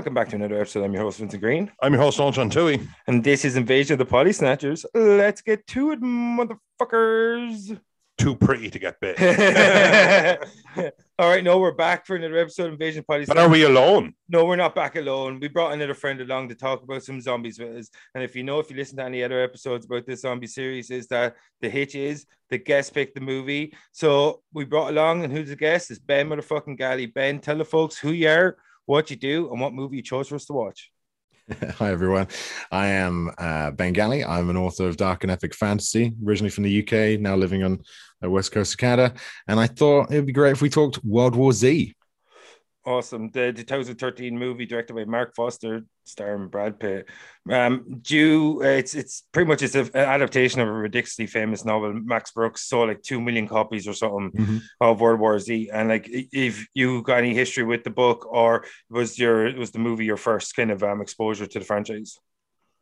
Welcome back to another episode. I'm your host, Vincent Green, I'm your host, Sean Tui. and this is Invasion of the Potty Snatchers. Let's get to it, motherfuckers. Too pretty to get bit. All right, no, we're back for another episode of Invasion Potty but are we alone? No, we're not back alone. We brought another friend along to talk about some zombies with us. And if you know, if you listen to any other episodes about this zombie series, is that the hitch is the guest picked the movie. So we brought along, and who's the guest? It's Ben motherfucking Galley. Ben, tell the folks who you are, what you do, and what movie you chose for us to watch. Hi, everyone. I am uh, Ben Galley. I'm an author of dark and epic fantasy, originally from the UK, now living on the west coast of Canada. And I thought it would be great if we talked World War Z. Awesome. The 2013 movie directed by Marc Forster, starring Brad Pitt. Um, due, uh, it's it's pretty much it's a- an adaptation of a ridiculously famous novel. Max Brooks sold like two million copies or something of World War Z. And like, if you got any history with the book, or was your was the movie your first kind of um, exposure to the franchise?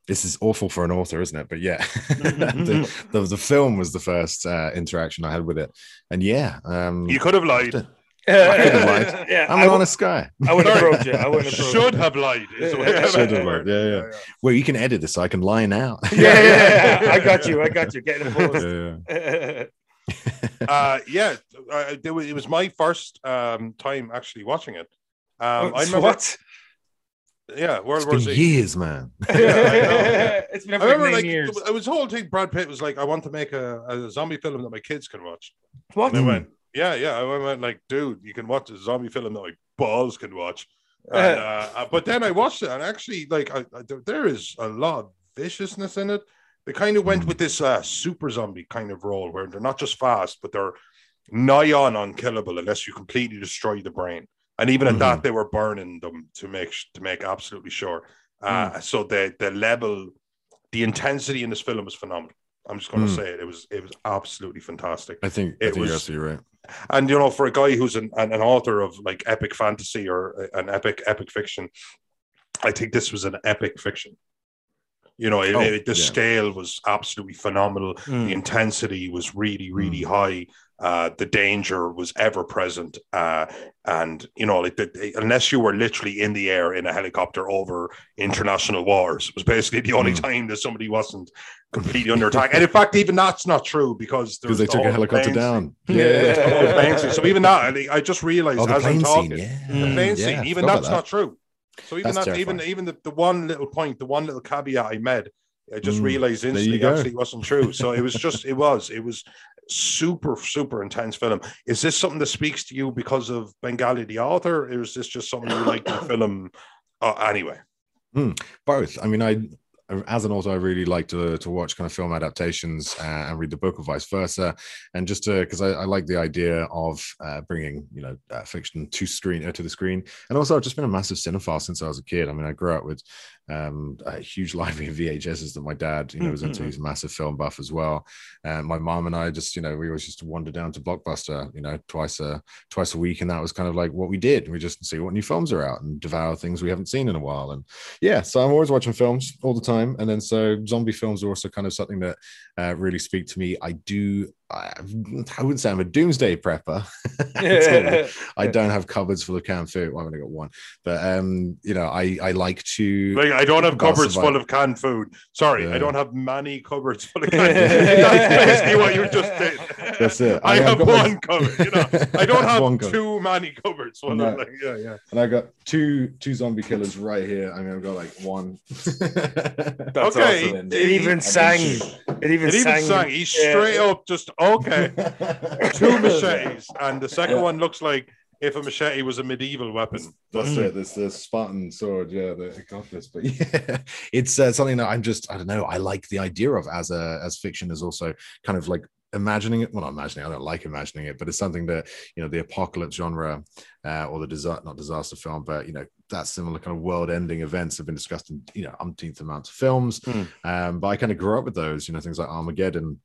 This is awful for an author, isn't it? But yeah, the, the, the film was the first uh, interaction I had with it. And yeah, um, You could have lied. Could have lied. yeah, I'm I, an w- honest guy. I would approach it. I would approach Should have lied. is the I Should have remember. lied. Yeah, yeah. Well, you can edit this so I can lie now. Yeah, yeah, yeah. I got you. I got you. Get in the Yeah, post. Uh, yeah, uh, it was- it was my first um, time actually watching it. Um, I So remember, what? yeah, World It's War been Z. years, man. it's been I up for like remember, nine like, years. it was the whole thing. Brad Pitt was like, "I want to make a, a zombie film that my kids can watch." What? And I went, "Yeah, yeah." I went like, "Dude, you can watch a zombie film that my balls can watch." And, uh, but then I watched it, and actually, like, I, I, there- is a lot of viciousness in it. They kind of went with this uh, super zombie kind of role, where they're not just fast, but they're nigh on unkillable unless you completely destroy the brain. And even at that, they were burning them to make to make absolutely sure. Uh, So the the level, the intensity in this film was phenomenal. I'm just going to Mm. say it. It was it was absolutely fantastic. I think, I It think was- you're right. And you know, for a guy who's an, an, an author of like epic fantasy or uh, an epic epic fiction, I think this was an epic fiction. You know, it, Oh, it- the yeah. scale was absolutely phenomenal. Mm. The intensity was really, really Mm. high. Uh, the danger was ever present, uh, and you know, like the, unless you were literally in the air in a helicopter over international wars, it was basically the only Mm. time that somebody wasn't completely under attack. And in fact, even that's not true because there Because was they the took a helicopter down. Yeah. So even that, I, I just realized Oh, as I'm talking, scene. Yeah. the plane Yeah, scene, even that's about not true. So even That's that, even even the, the one little point, the one little caveat I made, I just Mm, realized instantly actually wasn't true. So it was just, it was, it was super, super intense film. Is this something that speaks to you because of Ben Galley, the author, or is this just something you like the film? Uh, anyway, both. I mean, I as an author, I really like to to watch kind of film adaptations uh, and read the book, or vice versa. And just because I, I like the idea of uh, bringing you know uh, fiction to screen uh, to the screen. And also, I've just been a massive cinephile since I was a kid. I mean, I grew up with um, a huge library of VHSs that my dad, you know, was into. He's a massive film buff as well. And my mom and I just, you know, we always used to wander down to Blockbuster, you know, twice a twice a week, and that was kind of like what we did. We just see what new films are out and devour things we haven't seen in a while. And yeah, so I'm always watching films all the time, and then so zombie films are also kind of something that uh, really speak to me. I do. I, I wouldn't say I'm a doomsday prepper. at. I don't have cupboards full of canned food. Well, I've only got one, but um, you know, I I like to. like I don't have cupboards full of canned food. Sorry, I don't have many cupboards full of canned food. That's basically what you just did. That's it. I, I I've have got my- one cupboard. You know, I don't have One cupboard. too many cupboards. Full No. of, like, yeah, yeah. And I got two two zombie killers right here. I mean, I've got like one. That's Okay, awesome. he- It even sang. It even It even sang. sang. He's Yeah. straight up just okay. Two machetes, and the second Yeah. one looks like if a machete was a medieval weapon. That's it. This the Spartan sword, yeah, the I got this. But yeah, it's uh, something that I'm just I don't know. I like the idea of as a as fiction is also kind of like imagining it. Well, not imagining. I don't like imagining it, but it's something that you know the apocalypse genre uh, or the disaster not disaster film, but you know that similar kind of world-ending events have been discussed in you know umpteenth amounts of films. Hmm. Um, but I kind of grew up with those. You know things like Armageddon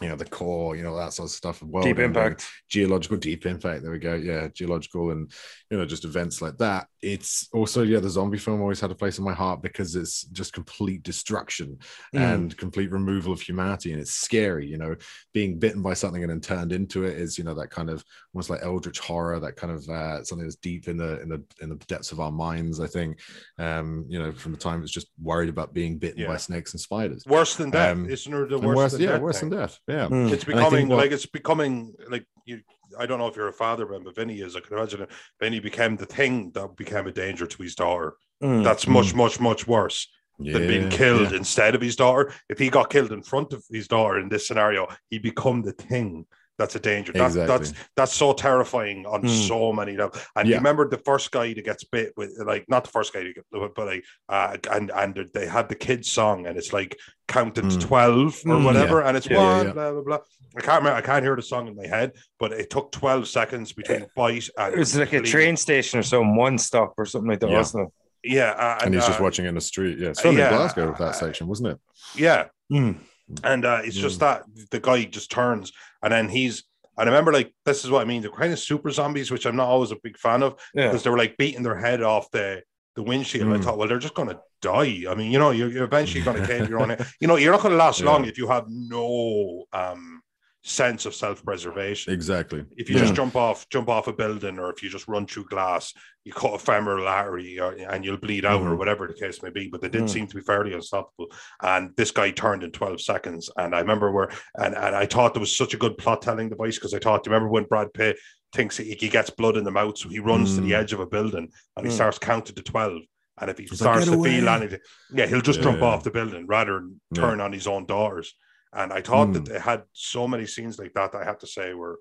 you know the core you know that sort of stuff world Deep Impact. geological deep impact there we go yeah geological and you know just events like that it's also yeah the zombie film always had a place in my heart because it's just complete destruction Mm. and complete removal of humanity and it's scary you know being bitten by something and then turned into it is you know that kind of almost like eldritch horror that kind of uh, something that's deep in the in the in the depths of our minds i think um you know from the time it's just worried about being bitten Yeah. by snakes and spiders Worse than death, Um, isn't there? The worse, worse, than yeah death worse thing? than death yeah Mm. It's And think becoming like it's becoming like you. I don't know if you're a father, Ben, but Vinny is. I can imagine it. Vinny became the thing that became a danger to his daughter. Mm. That's much, much, much worse yeah, than being killed instead of his daughter. If he got killed in front of his daughter in this scenario, he'd become the thing that's a danger. That, Exactly. That's that's so terrifying on Mm. so many levels. And you remember the first guy that gets bit with like not the first guy to get but like uh, and and they had the kids song and it's like counted to Mm. 12 or Mm. whatever and it's Yeah, yeah, one yeah. blah blah blah. I can't remember I can't hear the song in my head, but it took 12 seconds between bite and It was like a train station or some one stop or something like that, Yeah. wasn't it? Yeah, uh, and he's just uh, watching in the street yeah it's filmed yeah, in glasgow with uh, that section wasn't it Yeah. Mm. And uh, it's just that the guy just turns and then he's and I remember like this is what I mean they're kind of super zombies which I'm not always a big fan of Yeah. because they were like beating their head off the the windshield I Mm. thought well they're just gonna die I mean you know you're, you're eventually gonna cave your own head. you know you're not gonna last long if you have no um sense of self-preservation exactly if you Yeah. just jump off jump off a building or if you just run through glass you cut a femoral artery or, and you'll bleed out or Mhm. whatever the case may be but they did Mhm. seem to be fairly unstoppable and this guy turned in 12 seconds and i remember where and, and i thought there was such a good plot telling device because i thought do you remember when brad pitt thinks he, he gets blood in the mouth so he runs to the Mm. edge of a building and he Mm. starts counting to 12 and if he He's like, starts "Get to feel anything yeah he'll just jump Yeah. off the building rather than Yeah. turn on his own daughters and I thought that Mm. they had so many scenes like that, that I have to say were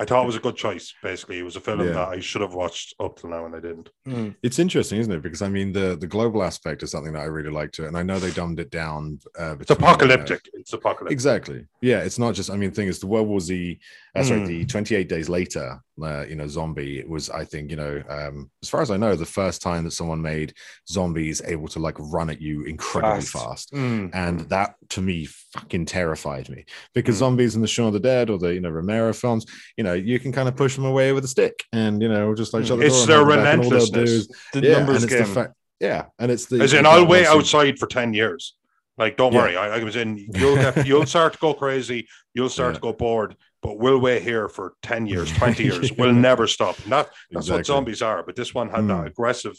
I thought it was a good choice. Basically, it was a film Yeah. that I should have watched up till now, and I didn't. Mm. It's interesting, isn't it? Because I mean, the the global aspect is something that I really like to, and I know they dumbed it down. Uh, It's apocalyptic. It's apocalyptic. Exactly. Yeah, it's not just. I mean, the thing is, the World War Z. Uh, sorry, Mm. the 28 days later, uh, you know, zombie. It was, I think, you know, um, as far as I know, the first time that someone made zombies able to like run at you incredibly Fast. fast. Mm. And that to me fucking terrified me because Mm. zombies in the Shaun of the Dead or the you know Romero films, you know, you can kind of push them away with a stick and you know just like the It's their hold them back and all they'll do relentlessness. The yeah, numbers game. fact, yeah, and it's the As in, I'll wait outside for ten years. Like, don't Yeah. worry. I, I was in. You'll get. You'll start to go crazy. You'll start Yeah. to go bored. But we'll wait here for ten years, twenty years. We'll never stop. And that, that's what zombies are. But this one had that Mm. aggressive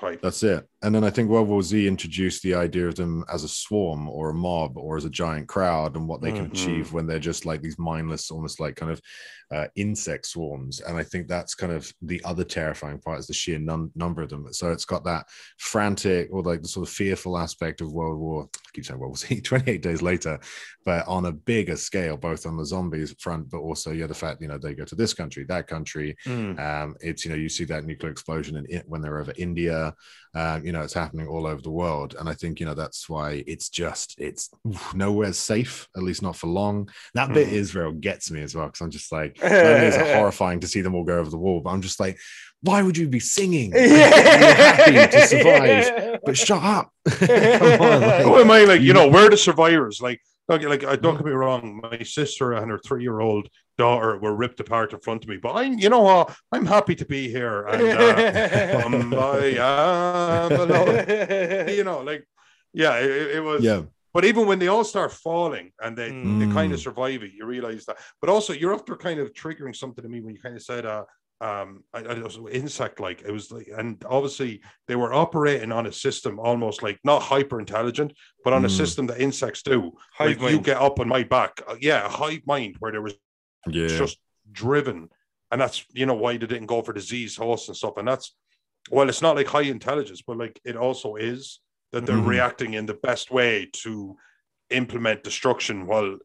type. That's it. And then I think World War Z introduced the idea of them as a swarm or a mob or as a giant crowd and what they can Mhm. achieve when they're just like these mindless, almost like kind of uh, insect swarms. And I think that's kind of the other terrifying part is the sheer num- number of them. So it's got that frantic or like the sort of fearful aspect of World War, I keep saying World War Z, 28 days later, but on a bigger scale, both on the zombies front, but also, yeah, the fact, you know, they go to this country, that country, Mm. um, it's you know you see that nuclear explosion in it when they're over India. Um, you know it's happening all over the world, and I think you know that's why it's just it's oof, nowhere safe, at least not for long. That bit Mhm. Israel gets me as well because I'm just like not only is it horrifying to see them all go over the wall, but I'm just like, why would you be singing? You're happy to survive, but shut up. Come on, like- Who am I? Like, you know, we're the survivors. Like, like, like uh, don't get me wrong. My sister and her three-year-old daughter were ripped apart in front of me, but I'm, you know what? I'm happy to be here. And uh, um, I am alone. You know, like, yeah, it, it was. yeah, But even when they all start falling and they Mm. they kind of survive it, you realize that. But also, you're after kind of triggering something to me when you kind of said, uh, um, I, I was insect like it was like, and obviously they were operating on a system almost like not hyper intelligent, but on a Mm. system that insects do. Hive like you get up on my back, uh, yeah, a hive mind where there was yeah, just driven, and that's you know why they didn't go for disease hosts and stuff, and that's well, it's not like high intelligence, but like it also is that they're Mhm. reacting in the best way to implement destruction while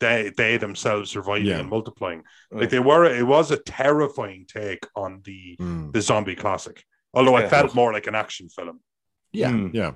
they they themselves surviving Yeah. and multiplying. Yeah. Like they were, it was a terrifying take on the Mm. the zombie classic. Although Yeah. it felt more like an action film. Yeah, Mm. yeah,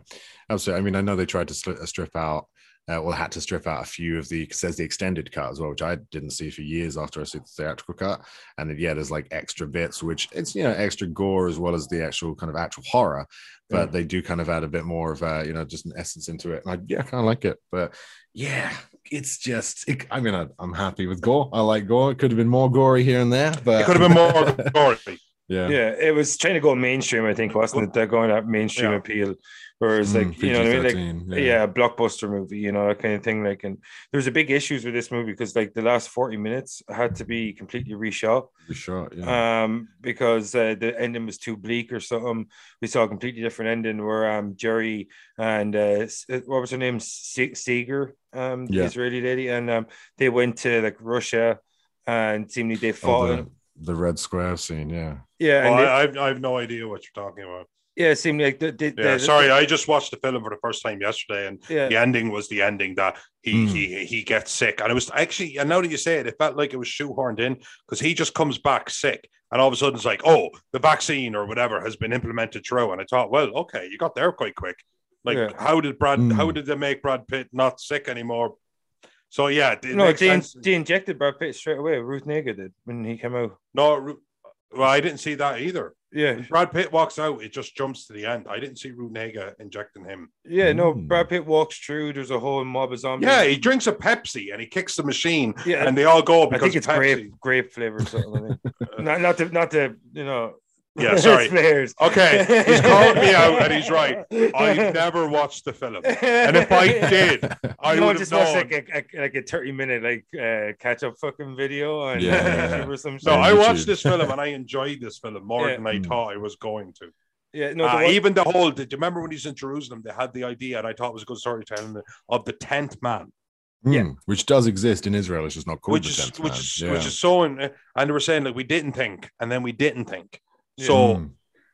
absolutely. I mean, I know they tried to uh, strip out, uh, well, had to strip out a few of the because there's the extended cut as well, which I didn't see for years after I see the theatrical cut. And then, yeah, there's like extra bits, which it's you know extra gore as well as the actual kind of actual horror, but they do kind of add a bit more of uh, you know just an essence into it. And I yeah, I kind of like it, but yeah, it's just. It, I mean, I, am happy with gore. I like gore. It could have been more gory here and there, but it could have been more gory. Yeah, yeah. It was trying to go mainstream. I think wasn't it? They're going at mainstream Yeah. appeal. Whereas, like Mm, you know, what I mean, like PG-13, yeah. blockbuster movie, you know, that kind of thing. Like, and there's a big issues with this movie because like the last 40 minutes had to be completely reshot. for sure. Yeah. um because uh, the ending was too bleak or something we saw a completely different ending where um jerry and uh uh, what was her name Se- seeger um the Yeah. israeli lady and um they went to like russia and seemingly they Oh, fought the, the red square scene. Yeah. yeah Oh, and they- I, I've, I have no idea what you're talking about. Yeah it seemed like the, the, Yeah, the- sorry, I just watched the film for the first time yesterday, and yeah the ending was the ending that he Mm. he he gets sick, and it was actually, and now that you say it, it felt like it was shoehorned in because he just comes back sick, and all of a sudden it's like, oh, the vaccine or whatever has been implemented through, and I thought, well, okay, you got there quite quick. Like, Yeah. how did Brad? Mm. How did they make Brad Pitt not sick anymore? So yeah, it no makes they, sense. they injected Brad Pitt straight away ruth Negga did when he came out No, Ru- well, I didn't see that either. Yeah When Brad Pitt walks out, it just jumps to the end. I didn't see Ruth Negga injecting him. yeah no Mm. Brad Pitt walks through there's a whole mob of zombies Yeah, he drinks a Pepsi and he kicks the machine, yeah and they all go I because think it's Pepsi. grape grape flavor or something. Not not to not to you know. Yeah, sorry. players. Okay, he's called me out, and he's right. I never watched the film, and if I did, I no, would have just watch known. like a, a like a thirty minute like uh, catch up fucking video on Yeah, yeah, YouTube yeah. or some shit. no, I watched this film and I enjoyed this film more Yeah. than I Mm. thought I was going to. yeah, no, Uh, one- even the whole. Did you remember when he's in Jerusalem? They had the idea, and I thought it was a good storytelling of the tenth man. Yeah. Mm, which does exist in Israel. It's just not called which the is tenth which man. is Yeah. which is so in, and they were saying that we didn't think and then we didn't think Yeah. so Mm.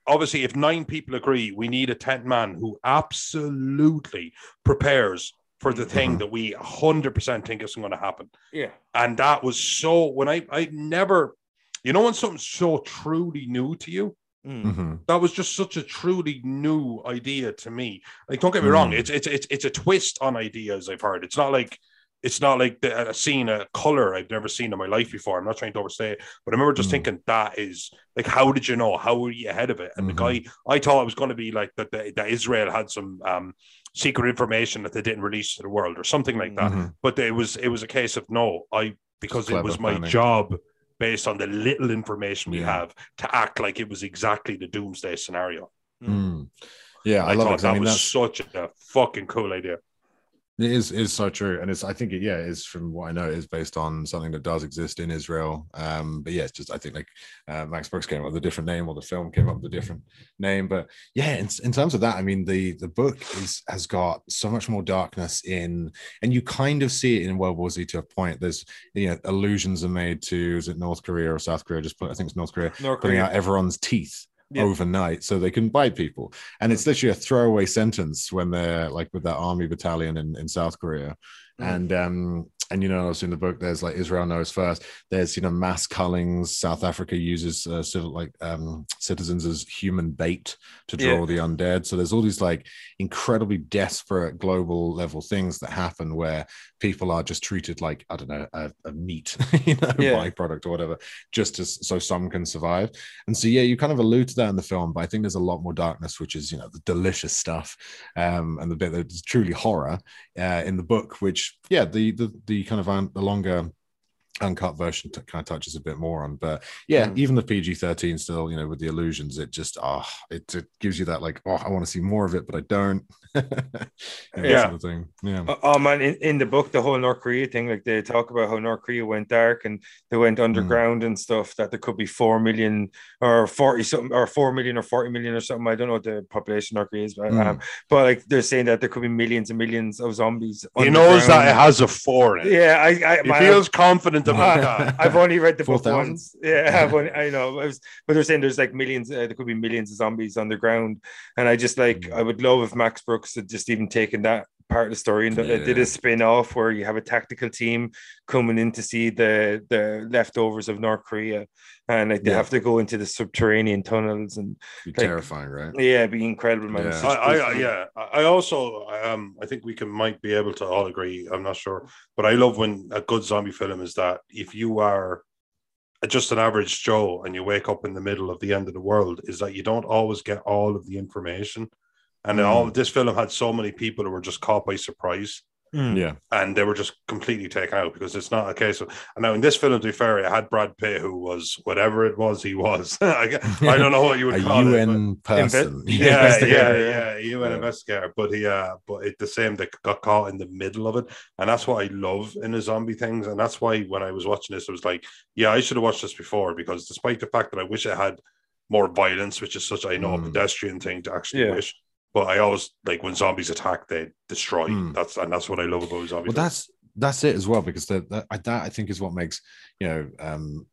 obviously if nine people agree we need a 10th man who absolutely prepares for the thing Mhm. that we 100% think is going to happen yeah, and that was so when i i never you know when something's so truly new to you Mm. Mhm. that was just such a truly new idea to me. Like, don't get me wrong, Mm. it's it's it's it's a twist on ideas I've heard. It's not like it's not like the, a scene a color I've never seen in my life before. I'm not trying to overstay it, but I remember just Mm. thinking that is like, how did you know? How were you ahead of it? And Mhm. the guy, I thought it was going to be like that. That that Israel had some um, secret information that they didn't release to the world or something like that. Mhm. But it was it was a case of no, I because it was my planning. job based on the little information we Yeah. have to act like it was exactly the doomsday scenario. Mm. Yeah, I, I, love thought it. 'cause I that mean, was that's such a fucking cool idea. It is is so true, and it's I think it yeah is from what I know is based on something that does exist in Israel. Um, but yeah, it's just I think like uh, Max Brooks came up with a different name, or the film came up with a different name. But yeah, in, in terms of that, I mean the the book is has got so much more darkness in, and you kind of see it in World War Z to a point. There's you know allusions are made to is it North Korea or South Korea? Just put I think it's North Korea North putting Korea. out everyone's teeth Yeah. overnight so they can bite people. And it's literally a throwaway sentence when they're like with that army battalion in, in South Korea. Mm. And um and you know, also in the book, there's like Israel knows first. There's you know mass cullings. South Africa uses uh, civil like um, citizens as human bait to draw Yeah. the undead. So there's all these like incredibly desperate global level things that happen where people are just treated like I don't know a, a meat, you know, Yeah. byproduct or whatever, just as so some can survive. And so yeah, you kind of allude to that in the film, but I think there's a lot more darkness, which is you know the delicious stuff, um, and the bit that's truly horror uh, in the book. Which yeah, the the the kind of the longer uncut version t- kind of touches a bit more on. But yeah, Mm. even the PG thirteen still, you know, with the illusions, it just ah, it, it gives you that like oh, I want to see more of it, but I don't. You know, Yeah. sort of thing. Yeah. Oh, oh, man, in, in the book, the whole North Korea thing, like they talk about how North Korea went dark and they went underground and stuff, that there could be 4 million or 40 something or 4 million or 40 million or something. I don't know what the population of North Korea is, but, Mm. um, but like they're saying that there could be millions and millions of zombies. He knows that it has a four in it. Yeah, I, I, He man, feels confident about Uh. I've only read the book 4,000? once. Yeah, I've only, I know. I was, but they're saying there's like millions. Uh, there could be millions of zombies underground, and I just like Mm. I would love if Max Brooks had just even taken that part of the story and uh, did a spin off where you have a tactical team coming in to see the the leftovers of North Korea, and like they Yeah. have to go into the subterranean tunnels and Be like- terrifying, right? yeah, it'd be incredible, man. Yeah. I, I, I- yeah, I I also, um, I think we can might be able to all agree. I'm not sure, but I love when a good zombie film is that if you are just an average Joe and you wake up in the middle of the end of the world, is that you don't always get all of the information. And Mm. all this film had so many people who were just caught by surprise. Mm. Yeah. and they were just completely taken out because it's not a case of. And now in this film, to be fair, it had Brad Pitt, who was whatever it was he was. I, I don't know what you would A call it. but- UN person. yeah, yeah, Investigator, yeah, you an Yeah. investigator, but he, uh, but it the same. They got caught in the middle of it, and that's what I love in the zombie things, and that's why when I was watching this, I was like, yeah, I should have watched this before because despite the fact that I wish it had more violence, which is such I know a Mm. pedestrian thing to actually Yeah. wish, but I always like when zombies attack, they destroy. Mm. That's and that's what I love about zombies. well that's that's it as well because that that, I- think is what makes you know um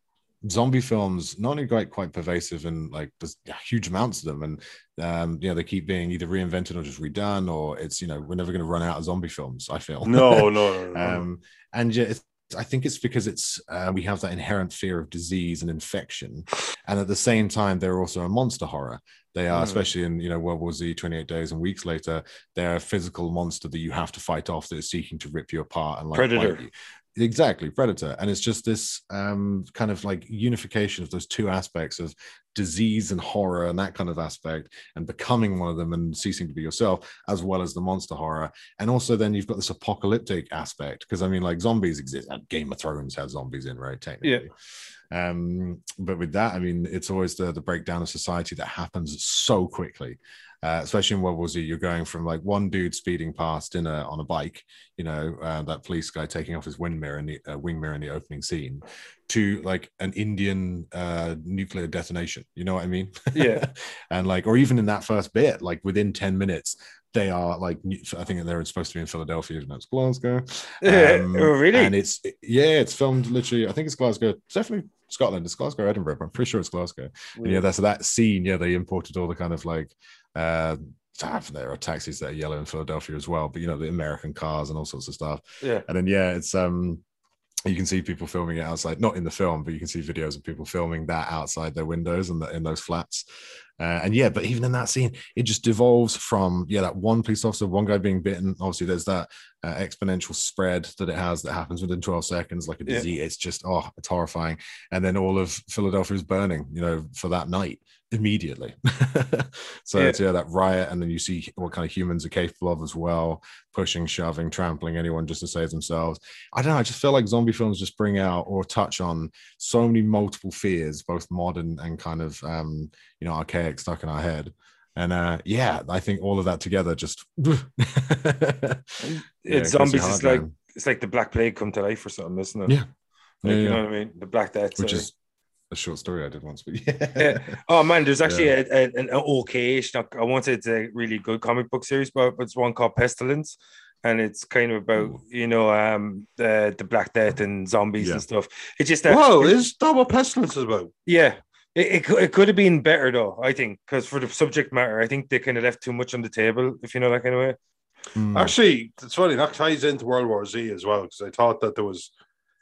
zombie films not only quite quite pervasive and like there's huge amounts of them and um you know they keep being either reinvented or just redone or it's you know we're never going to run out of zombie films I feel no, no, no, no. um and yeah it's I think it's because it's uh, we have that inherent fear of disease and infection, and at the same time they're also a monster horror. They are, Mm. especially in you know World War Z, Twenty Eight Days and Weeks Later, they're a physical monster that you have to fight off that is seeking to rip you apart and like Predator. Exactly, predator, and it's just this um, kind of like unification of those two aspects of disease and horror and that kind of aspect, and becoming one of them and ceasing to be yourself, as well as the monster horror, and also then you've got this apocalyptic aspect because I mean, like zombies exist. uh, Game of Thrones has zombies in, right? Technically, um, but with that, I mean, it's always the the breakdown of society that happens so quickly. Uh, especially in World War Z, you're going from like one dude speeding past in a on a bike, you know, uh, that police guy taking off his wind mirror in the uh, wing mirror in the opening scene, to like an Indian uh, nuclear detonation. You know what I mean? Yeah. and like, or even in that first bit, like within ten minutes, they are like, I think they're supposed to be in Philadelphia, though it's Glasgow. Um, oh, really? And it's yeah, it's filmed literally. I think it's Glasgow. It's definitely Scotland. It's Glasgow, Edinburgh. But I'm pretty sure it's Glasgow. And yeah, that's that scene. Yeah, they imported all the kind of like uh there are taxis that are yellow in Philadelphia as well, but you know, the American cars and all sorts of stuff. yeah. And then yeah, it's um you can see people filming it outside, not in the film, but you can see videos of people filming that outside their windows and the, in those flats. Uh, and yeah, but even in that scene, it just devolves from yeah that one police officer, one guy being bitten. Obviously, there's that uh, exponential spread that it has that happens within 12 seconds, like a Yeah. disease. It's just oh, it's horrifying. And then all of Philadelphia is burning, you know, for that night immediately. so Yeah. it's yeah that riot, and then you see what kind of humans are capable of as well, pushing, shoving, trampling anyone just to save themselves. I don't know. I just feel like zombie films just bring out or touch on so many multiple fears, both modern and kind of um, you know archaic, stuck in our head. And uh, yeah, I think all of that together just Yeah, it's zombies. It's like it's like the Black Plague come to life or something, isn't it? Yeah. Like, Yeah, You yeah. know what I mean? The Black Death. which sorry. is a short story I did once, but yeah, Yeah. Oh man, there's actually Yeah. a, a, an okay-ish. I won't say it's a really good comic book series, but, but it's one called Pestilence, and it's kind of about Ooh. you know um the the Black Death and zombies Yeah. and stuff. It's just that Whoa, is that what pestilence is about? yeah. It, it, it could have been better though, I think, because for the subject matter, I think they kind of left too much on the table, if you know that kind of way. Mm. Actually, it's funny that ties into World War Z as well because I thought that there was,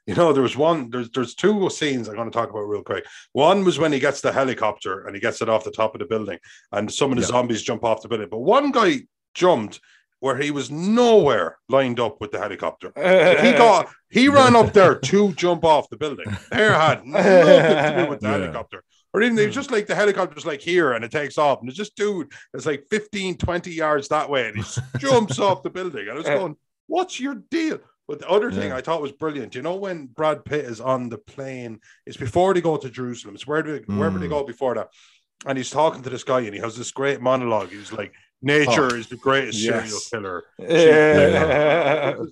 you know, there was one. There's there's two scenes I'm going to talk about real quick. One was when he gets the helicopter and he gets it off the top of the building, and some of the Yeah. zombies jump off the building. But one guy jumped where he was nowhere lined up with the helicopter. So he got he ran up there to jump off the building. There had nothing to do with the Yeah. helicopter. Or even they hmm. just like the helicopter's like here and it takes off. And it's just dude, it's like 15, 20 yards that way, and he jumps off the building. And I was eh. going, What's your deal? But the other thing I thought was brilliant. You know when Brad Pitt is on the plane, it's before they go to Jerusalem, it's where they, wherever they Mm. go before that. And he's talking to this guy and he has this great monologue. He's like, Nature Oh, is the greatest serial killer. Yeah. That's.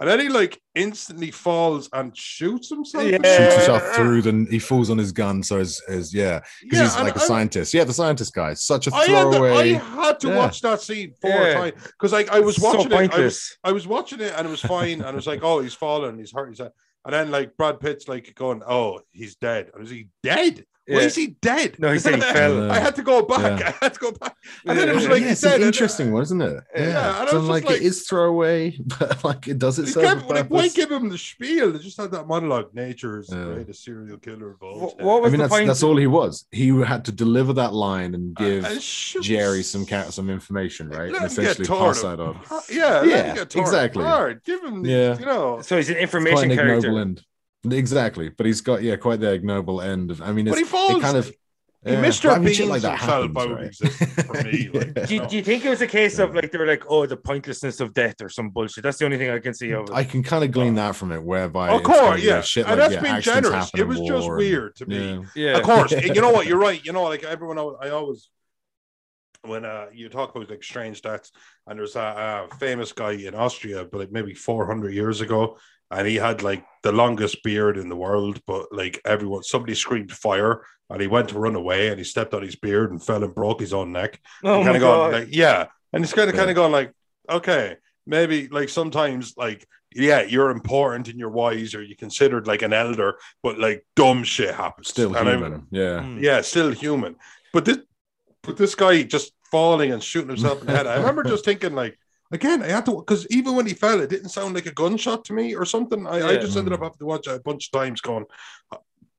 And then he like instantly falls and shoots himself. Yeah. shoots himself through the he falls on his gun so his, his yeah because he's like a I- scientist yeah the scientist guy such a I had, to, throwaway I had to Yeah. watch that scene four Yeah. times because like I was so watching it. I was, pointless. I was watching it and it was fine. and I was like, oh, he's fallen, he's hurt, he's dead. And then like Brad Pitt's like going, oh, he's dead. And was he dead? Why Yeah. is he dead? No, he said he fell. I had to go back. Yeah. I had to go back. And then it was like yeah, it's said, an interesting one isn't it Yeah, yeah, and I so was just like, like- it is throwaway but like it does He it serve kept, like, why give him the spiel? They just had that monologue. Nature is the Yeah. greatest serial killer of all What, time. what I was mean the that's point? that's all he was he had to deliver that line and give And Jerry some ca- some information right Let and him get essentially torn pass that on Uh, Yeah, Yeah, get exactly. apart. Give him, the, Yeah. you know. so he's an information an ignoble character. end exactly but he's got yeah quite the ignoble end of I mean But he falls. it kind of Yeah. Mr. But I mean, shit Beans like that himself happens, right? for me, like, Do you, do you think it was a case of like they were like, oh, the pointlessness of death or some bullshit? That's the only thing I can see of it. I can kind of glean that from it, whereby Of it's kind course, of, you know, yeah. shit and like, that's yeah, being generous. It was just war and- weird to me. yeah. yeah, Of course, you know what? You're right. You know, like everyone, I always when uh, you talk about like strange deaths, and there's a, uh famous guy in Austria, but like maybe 400 years ago, and he had like the longest beard in the world. But like everyone, somebody screamed fire, and he went to run away, and he stepped on his beard and fell and broke his own neck. Oh kind of gone like, yeah, and it's kind of Yeah. kind of gone like, okay, maybe like sometimes like. Yeah, you're important and you're wise, or you're considered like an elder, but like dumb shit happens. Still And I- human. Yeah. Mm. yeah, still human. But this, but this guy just falling and shooting himself in the head. I remember just thinking, like, again, I had to because even when he fell, it didn't sound like a gunshot to me or something. I, I just ended up having to watch it a bunch of times, going,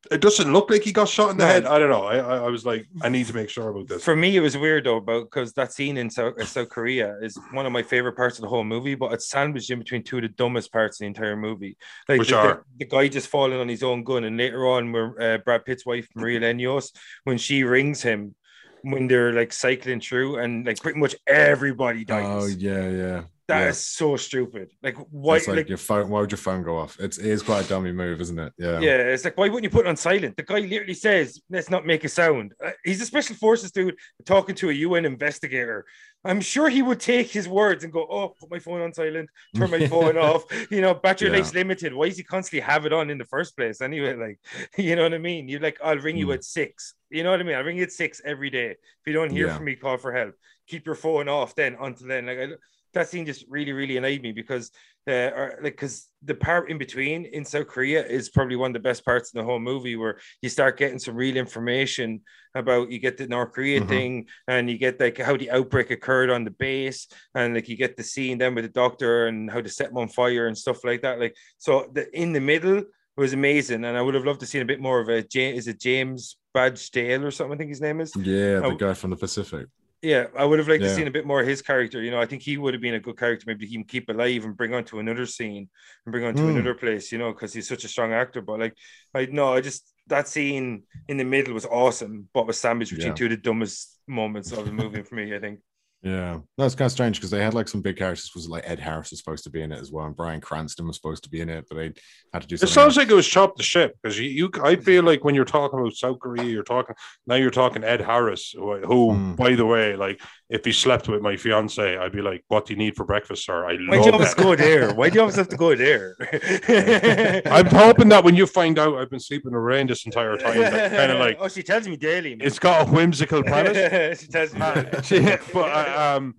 it doesn't look like he got shot in the No. head. I don't know. I, I, I was like, I need to make sure about this. For me, it was weird though, about because that scene in South, South Korea is one of my favorite parts of the whole movie, but it's sandwiched in between two of the dumbest parts of the entire movie. Like Which the, the- are? the, guy just falling on his own gun, and later on, where uh, Brad Pitt's wife Mireille Enos, when she rings him when they're like cycling through, and like pretty much everybody oh, dies. Oh yeah, yeah. That yeah. is so stupid. Like why? Like, like your phone. Why would your phone go off? It's it is quite a dummy move, isn't it? Yeah. Yeah, it's like, why wouldn't you put it on silent? The guy literally says, let's not make a sound. Uh, he's a special forces dude talking to a UN investigator. I'm sure he would take his words and go, oh, put my phone on silent, turn my phone off. You know, battery Yeah. life's limited. Why does he constantly have it on in the first place? Anyway, like, you know what I mean? You're like, I'll ring you Mm. at six. You know what I mean? I'll ring you at six every day. If you don't hear Yeah. from me, call for help. Keep your phone off then until then. Like, I, that scene just really, really annoyed me because uh, or, like because the part in between in South Korea is probably one of the best parts in the whole movie where you start getting some real information about you get the North Korea Mhm. thing and you get like how the outbreak occurred on the base and like you get the scene then with the doctor and how to set them on fire and stuff like that. Like so the in the middle was amazing and I would have loved to see a bit more of a James is it James Badge Dale or something I think his name is. Yeah, the guy from the Pacific. Yeah, I would have liked to seen a bit more of his character. You know, I think he would have been a good character, maybe he can keep alive and bring on to another scene and bring on to Mm. another place, you know, because he's such a strong actor. But like, I no, I just that scene in the middle was awesome, but was sandwiched between Yeah. two of the dumbest moments of the movie for me, I think. Yeah, no, it's kind of strange because they had like some big characters. Was like Ed Harris was supposed to be in it as well, and Bryan Cranston was supposed to be in it, but they had to do It sounds else. like it was chopped the ship because you, you, I feel like when you're talking about South Korea, you're talking now. You're talking Ed Harris, who, who, Mm. by the way, like if he slept with my fiance, I'd be like, "What do you need for breakfast, sir?" I Why do you always that. go there? Why do you always have to go there? I'm hoping that when you find out I've been sleeping in the rain this entire time, that kind of like oh, she tells me daily. man. it's got a whimsical premise. she tells me. Uh, but I, um,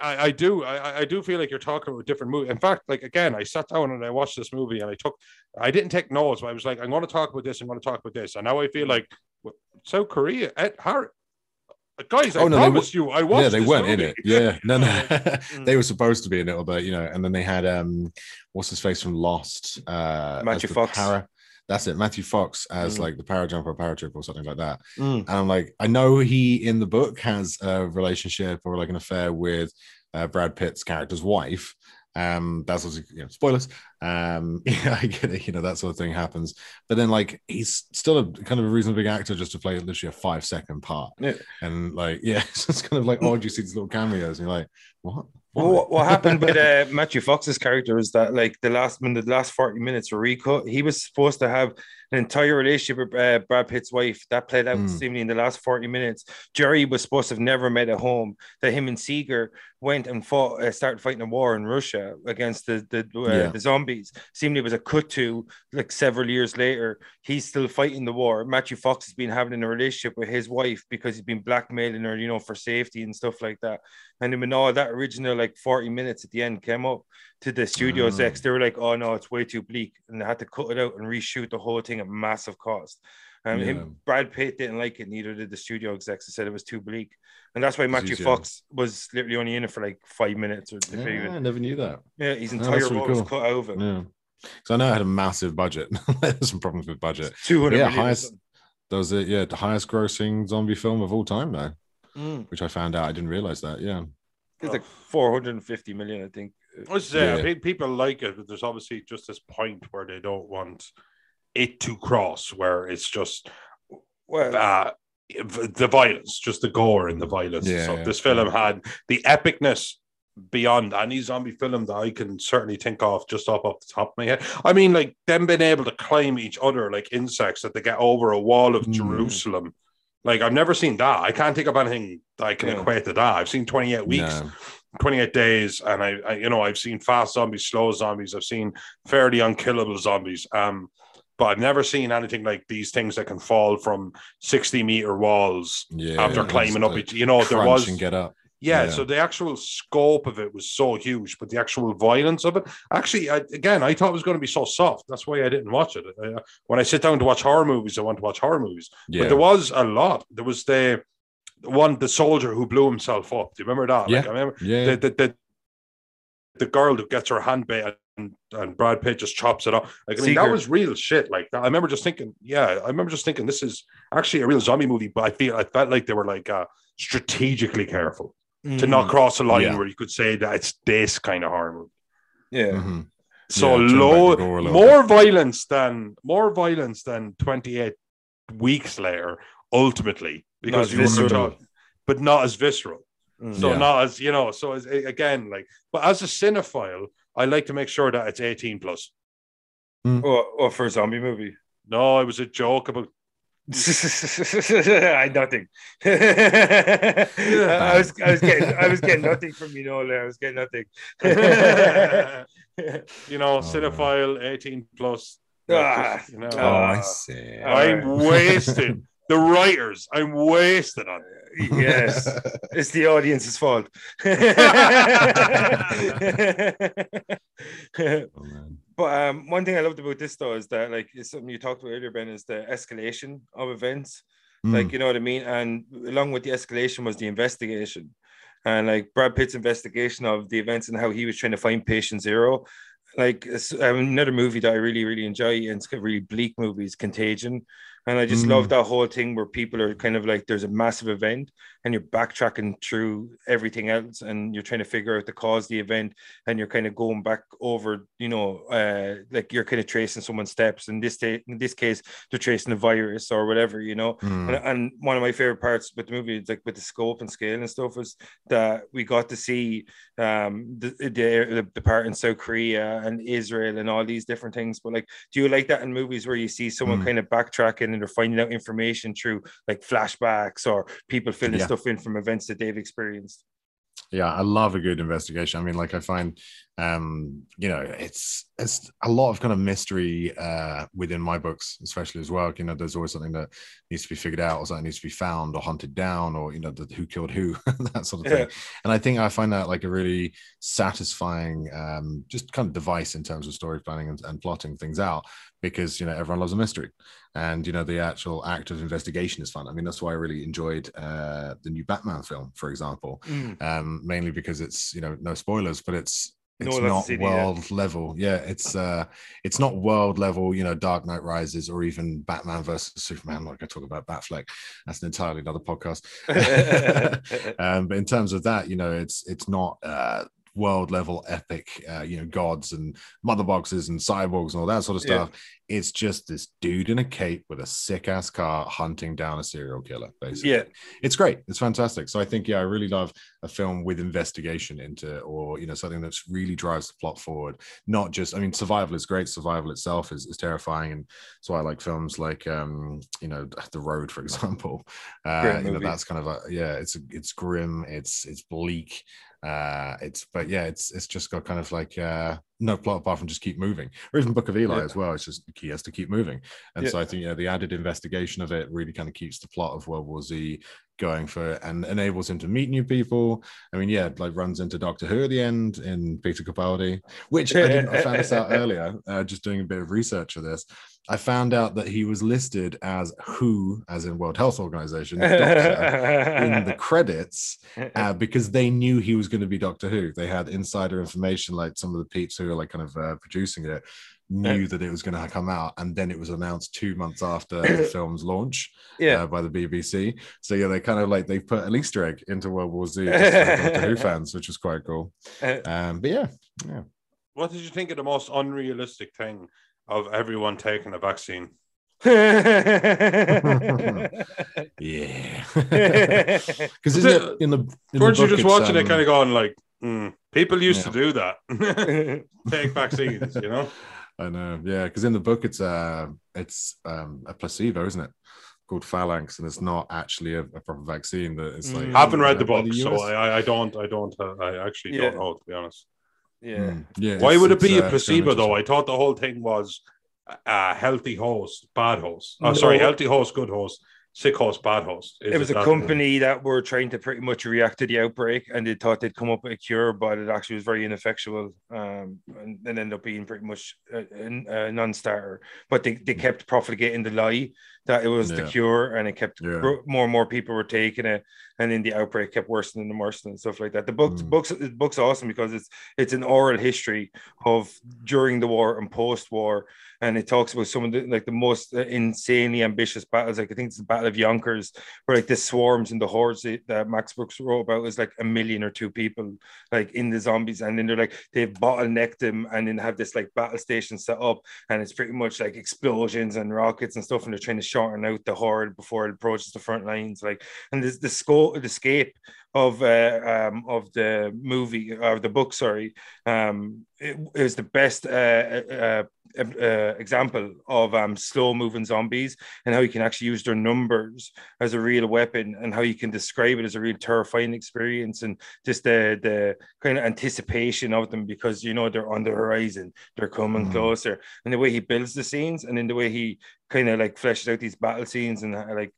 I, I do, I, I do feel like you're talking about a different movie. In fact, like again, I sat down and I watched this movie and I took, I didn't take notes, but I was like, I'm going to talk about this. I'm going to talk about this, and now I feel like well, South Korea, Ed Harry. Guys, I Oh, no, they promise you, I watched. yeah, they this weren't in it. Yeah, no, no, Mm. they were supposed to be in it, but you know, and then they had um, what's his face from Lost, uh, Matthew Fox. Para, that's it, Matthew Fox as Mm. like the parajumper or paratrooper or something like that. Mm. And I'm like, I know he in the book has a relationship or like an affair with uh, Brad Pitt's character's wife. Um, that's also, you know, spoilers. Um, yeah, I get it, you know, that sort of thing happens. But then, like, he's still a kind of a reasonably big actor just to play literally a five second part. Yeah. And like, yeah, it's just kind of like, oh, you see these little cameos? And you're like, what? Well, what, what happened with uh, Matthew Fox's character is that like the last when the last 40 minutes were recut, he was supposed to have an entire relationship with uh, Brad Pitt's wife that played out Mm. seemingly in the last 40 minutes. Jerry was supposed to have never met at home. That him and Seeger went and fought, uh, started fighting a war in Russia against the the, uh, Yeah. the zombies. Seemingly it was a cut to like several years later. He's still fighting the war. Matthew Fox has been having a relationship with his wife because he's been blackmailing her, you know, for safety and stuff like that. And then when all that original like 40 minutes at the end came up to the studio execs, they were like, oh no, it's way too bleak. And they had to cut it out and reshoot the whole thing at massive cost. And Yeah. him, Brad Pitt didn't like it, neither did the studio execs. They said it was too bleak. And that's why Matthew. Fox was literally only in it for like five minutes or Yeah. I never knew that. Yeah, his Oh, entire that's really role was cut over. Yeah. So I know I had a massive budget. There's some problems with budget. 200 Yeah, highest- something. Those are yeah, the highest grossing zombie film of all time though, Mm. which I found out. I didn't realize that. Yeah. It's like 450 million, I think. I was saying, Yeah. pe- people like it, but there's obviously just this point where they don't want it to cross, where it's just Well, uh, the violence, just the gore and the violence. Yeah, so yeah, this film had the epicness beyond any zombie film that I can certainly think of just off off the top of my head. I mean, like them being able to climb each other like insects that they get over a wall of Mm. Jerusalem. Like I've never seen that. I can't think of anything that I can Yeah. equate to that. I've seen 28 weeks. No. 28 days and I, I you know i've seen fast zombies slow zombies i've seen fairly unkillable zombies um but i've never seen anything like these things that can fall from 60 meter walls Yeah, after climbing up each you know there was and get up. yeah, yeah. so the actual scope of it was so huge but the actual violence of it actually I, again i thought it was going to be so soft. That's why i didn't watch it. Uh, when i sit down to watch horror movies i want to watch horror movies. Yeah, but there was a lot. There was the one the soldier who blew himself up do you remember that like Yeah. i remember yeah, the, the, the, the girl who gets her hand bit and, and Brad Pitt just chops it off. Like, I mean, that was real shit. Like, I remember just thinking, yeah, I remember just thinking this is actually a real zombie movie, but I feel I felt like they were like uh, strategically careful to not cross a line Mm. Yeah. where you could say that it's this kind of horror movie. Yeah. Mhm. So Yeah, low, the gore a little more violence than more violence than 28 weeks later, ultimately, because you were visceral. taught- but not as visceral. Mm. So Yeah. not as you know, so as, again, like, but as a cinephile, I like to make sure that it's 18 plus. Or, or for a zombie movie. No, it was a joke about I nothing. I was I was getting I was getting nothing from you know I was getting nothing. you know, Oh, cinephile 18 plus. Ah, Just, you know, Oh, Ah. I see. I'm Alright. wasted. The writers, I'm wasted on. it. yes, it's the audience's fault. Oh. But um, one thing I loved about this though is that like it's something you talked about earlier, Ben, is the escalation of events. Mm. Like you know what I mean, and along with the escalation was the investigation, and like Brad Pitt's investigation of the events and how he was trying to find patient zero. Like um, another movie that I really really enjoy, and it's a really bleak movie is Contagion, and I just Mm. love that whole thing where people are kind of like there's a massive event and you're backtracking through everything else and you're trying to figure out the cause of the event and you're kind of going back over, you know, uh, like you're kind of tracing someone's steps. In this day, in this case, they're tracing a virus or whatever, you know. Mm. And, and one of my favorite parts with the movie, is like with the scope and scale and stuff, was that we got to see um the, the the part in South Korea and Israel and all these different things. But like, do you like that in movies where you see someone Mm. kind of backtracking and they're finding out information through like flashbacks or people filling Yeah. stuff in from events that they've experienced? yeah i love a good investigation i mean like i find um you know it's it's a lot of kind of mystery uh within my books especially as well. You know there's always something that needs to be figured out or something needs to be found or hunted down or you know the, who killed who that sort of thing. And i think i find that like a really satisfying um just kind of device in terms of story planning and, and plotting things out because you know everyone loves a mystery and you know the actual act of investigation is fun. I mean that's why i really enjoyed uh the new batman film for example Mm. um mainly because it's you know no spoilers but it's it's that's not world level. Yeah it's uh it's not world level you know dark knight rises or even batman versus superman like i talk about batfleck. That's an entirely another podcast. Um but in terms of that you know it's it's not uh world level epic uh, you know gods and mother boxes and cyborgs and all that sort of Yeah. stuff. It's just this dude in a cape with a sick ass car hunting down a serial killer basically. Yeah, it's great. It's fantastic. So i think yeah i really love a film with investigation into or you know something that's really drives the plot forward. Not just i mean survival is great. Survival itself is, is terrifying. And so i like films like um you know the road for example. Uh you know that's kind of a yeah it's it's grim. It's it's bleak uh it's but yeah it's it's just got kind of like uh no plot apart from just keep moving or even book of eli Yeah. as well it's just he has to keep moving and Yeah. so i think you know the added investigation of it really kind of keeps the plot of world war z going for and enables him to meet new people i mean yeah like runs into doctor who at the end in peter capaldi which i didn't i found this out earlier uh, just doing a bit of research for this i found out that he was listed as who as in world health organization doctor in the credits uh, because they knew he was going to be Doctor Who. They had insider information, like some of the peeps who were like kind of uh, producing it knew that it was going to come out, and then it was announced two months after the film's launch yeah. uh, by the BBC. So yeah, they kind of like they put an Easter egg into World War Z just for Who fans, which was quite cool. Um, but yeah, yeah. What did you think of the most unrealistic thing of everyone taking a vaccine? yeah. Because isn't it in the in Weren't the you book just it's, watching it, um, kind of going like, mm, people used Yeah. to do that, take vaccines, you know? I know, yeah, because in the book it's uh it's um a placebo, isn't it? Called phalanx, and it's not actually a, a proper vaccine. That it's like Mm. I haven't read the by book, so I, I- I don't, I don't, uh, I actually Yeah. don't know to be honest. yeah. Mm, yeah. Why would it be uh, a placebo kind though? I thought the whole thing was a healthy host, bad host. Oh, No. sorry, healthy host, good host, sick host, bad host. Is it was a company that were trying to pretty much react to the outbreak and they thought they'd come up with a cure, but it actually was very ineffectual um, and, and ended up being pretty much a, a, a non-starter. But they, they kept propagating the lie that it was the cure and it kept Yeah. more and more people were taking it and then the outbreak kept worsening and worsening and stuff like that. The book, the Mm. books, the book's awesome because it's it's an oral history of during the war and post-war and it talks about some of the like the most uh, insanely ambitious battles. Like I think it's the Battle of Yonkers, where like the swarms and the hordes that, that Max Brooks wrote about is like a million or two people like in the zombies, and then they're like they've bottlenecked them and then have this like battle station set up, and it's pretty much like explosions and rockets and stuff, and they're trying to shorten out the horde before it approaches the front lines. Like, and there's the scope, the scape of uh, um of the movie or the book, sorry, um, it, it the best uh, uh, uh, example of um, slow moving zombies and how you can actually use their numbers as a real weapon and how you can describe it as a real terrifying experience and just the the kind of anticipation of them because you know they're on the horizon they're coming Mhm. closer and the way he builds the scenes and in the way he kind of like fleshes out these battle scenes and uh, like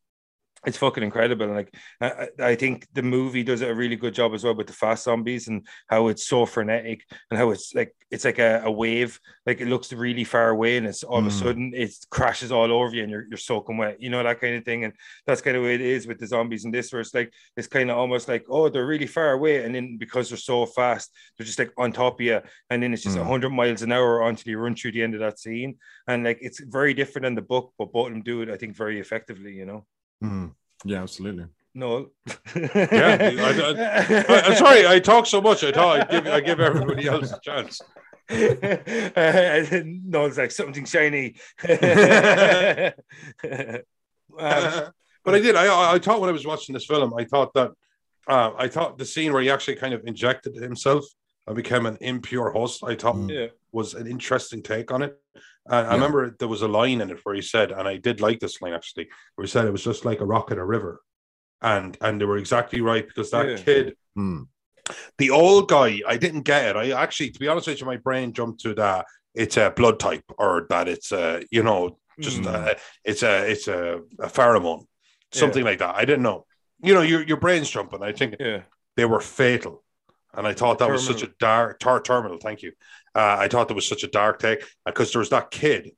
it's fucking incredible. And like I, I think the movie does a really good job as well with the fast zombies and how it's so frenetic and how it's like it's like a, a wave. Like it looks really far away and it's all of a Mm. sudden it crashes all over you and you're you're soaking wet, you know, that kind of thing. And that's kind of way it is with the zombies in this, where it's like it's kind of almost like, oh, they're really far away. And then because they're so fast, they're just like on top of you. And then it's just Mm. 100 miles an hour until you run through the end of that scene. And like it's very different than the book, but both of them do it, I think, very effectively, you know. Mm, yeah, absolutely. No. Yeah, I- I- I'm sorry, I talk so much. I thought I'd give, I give everybody else a chance. uh, no, it's like something shiny. Um, but I did. I I thought when I was watching this film, I thought that uh, I thought the scene where he actually kind of injected himself and became an impure host. I thought yeah. was an interesting take on it. And I remember there was a line in it where he said, and I did like this line actually, where he said it was just like a rock in a river. And and they were exactly right because that Yeah. kid, Mm, the old guy, I didn't get it. I actually, to be honest with you, my brain jumped to that it's a blood type or that it's a, you know, just Mm. uh, it's a it's a, a pheromone, something like that. I didn't know. You know, your your brain's jumping. I think yeah. they were fatal. And I thought that was such a dark tar terminal. Thank you. Uh, I thought that was such a dark take because there was that kid,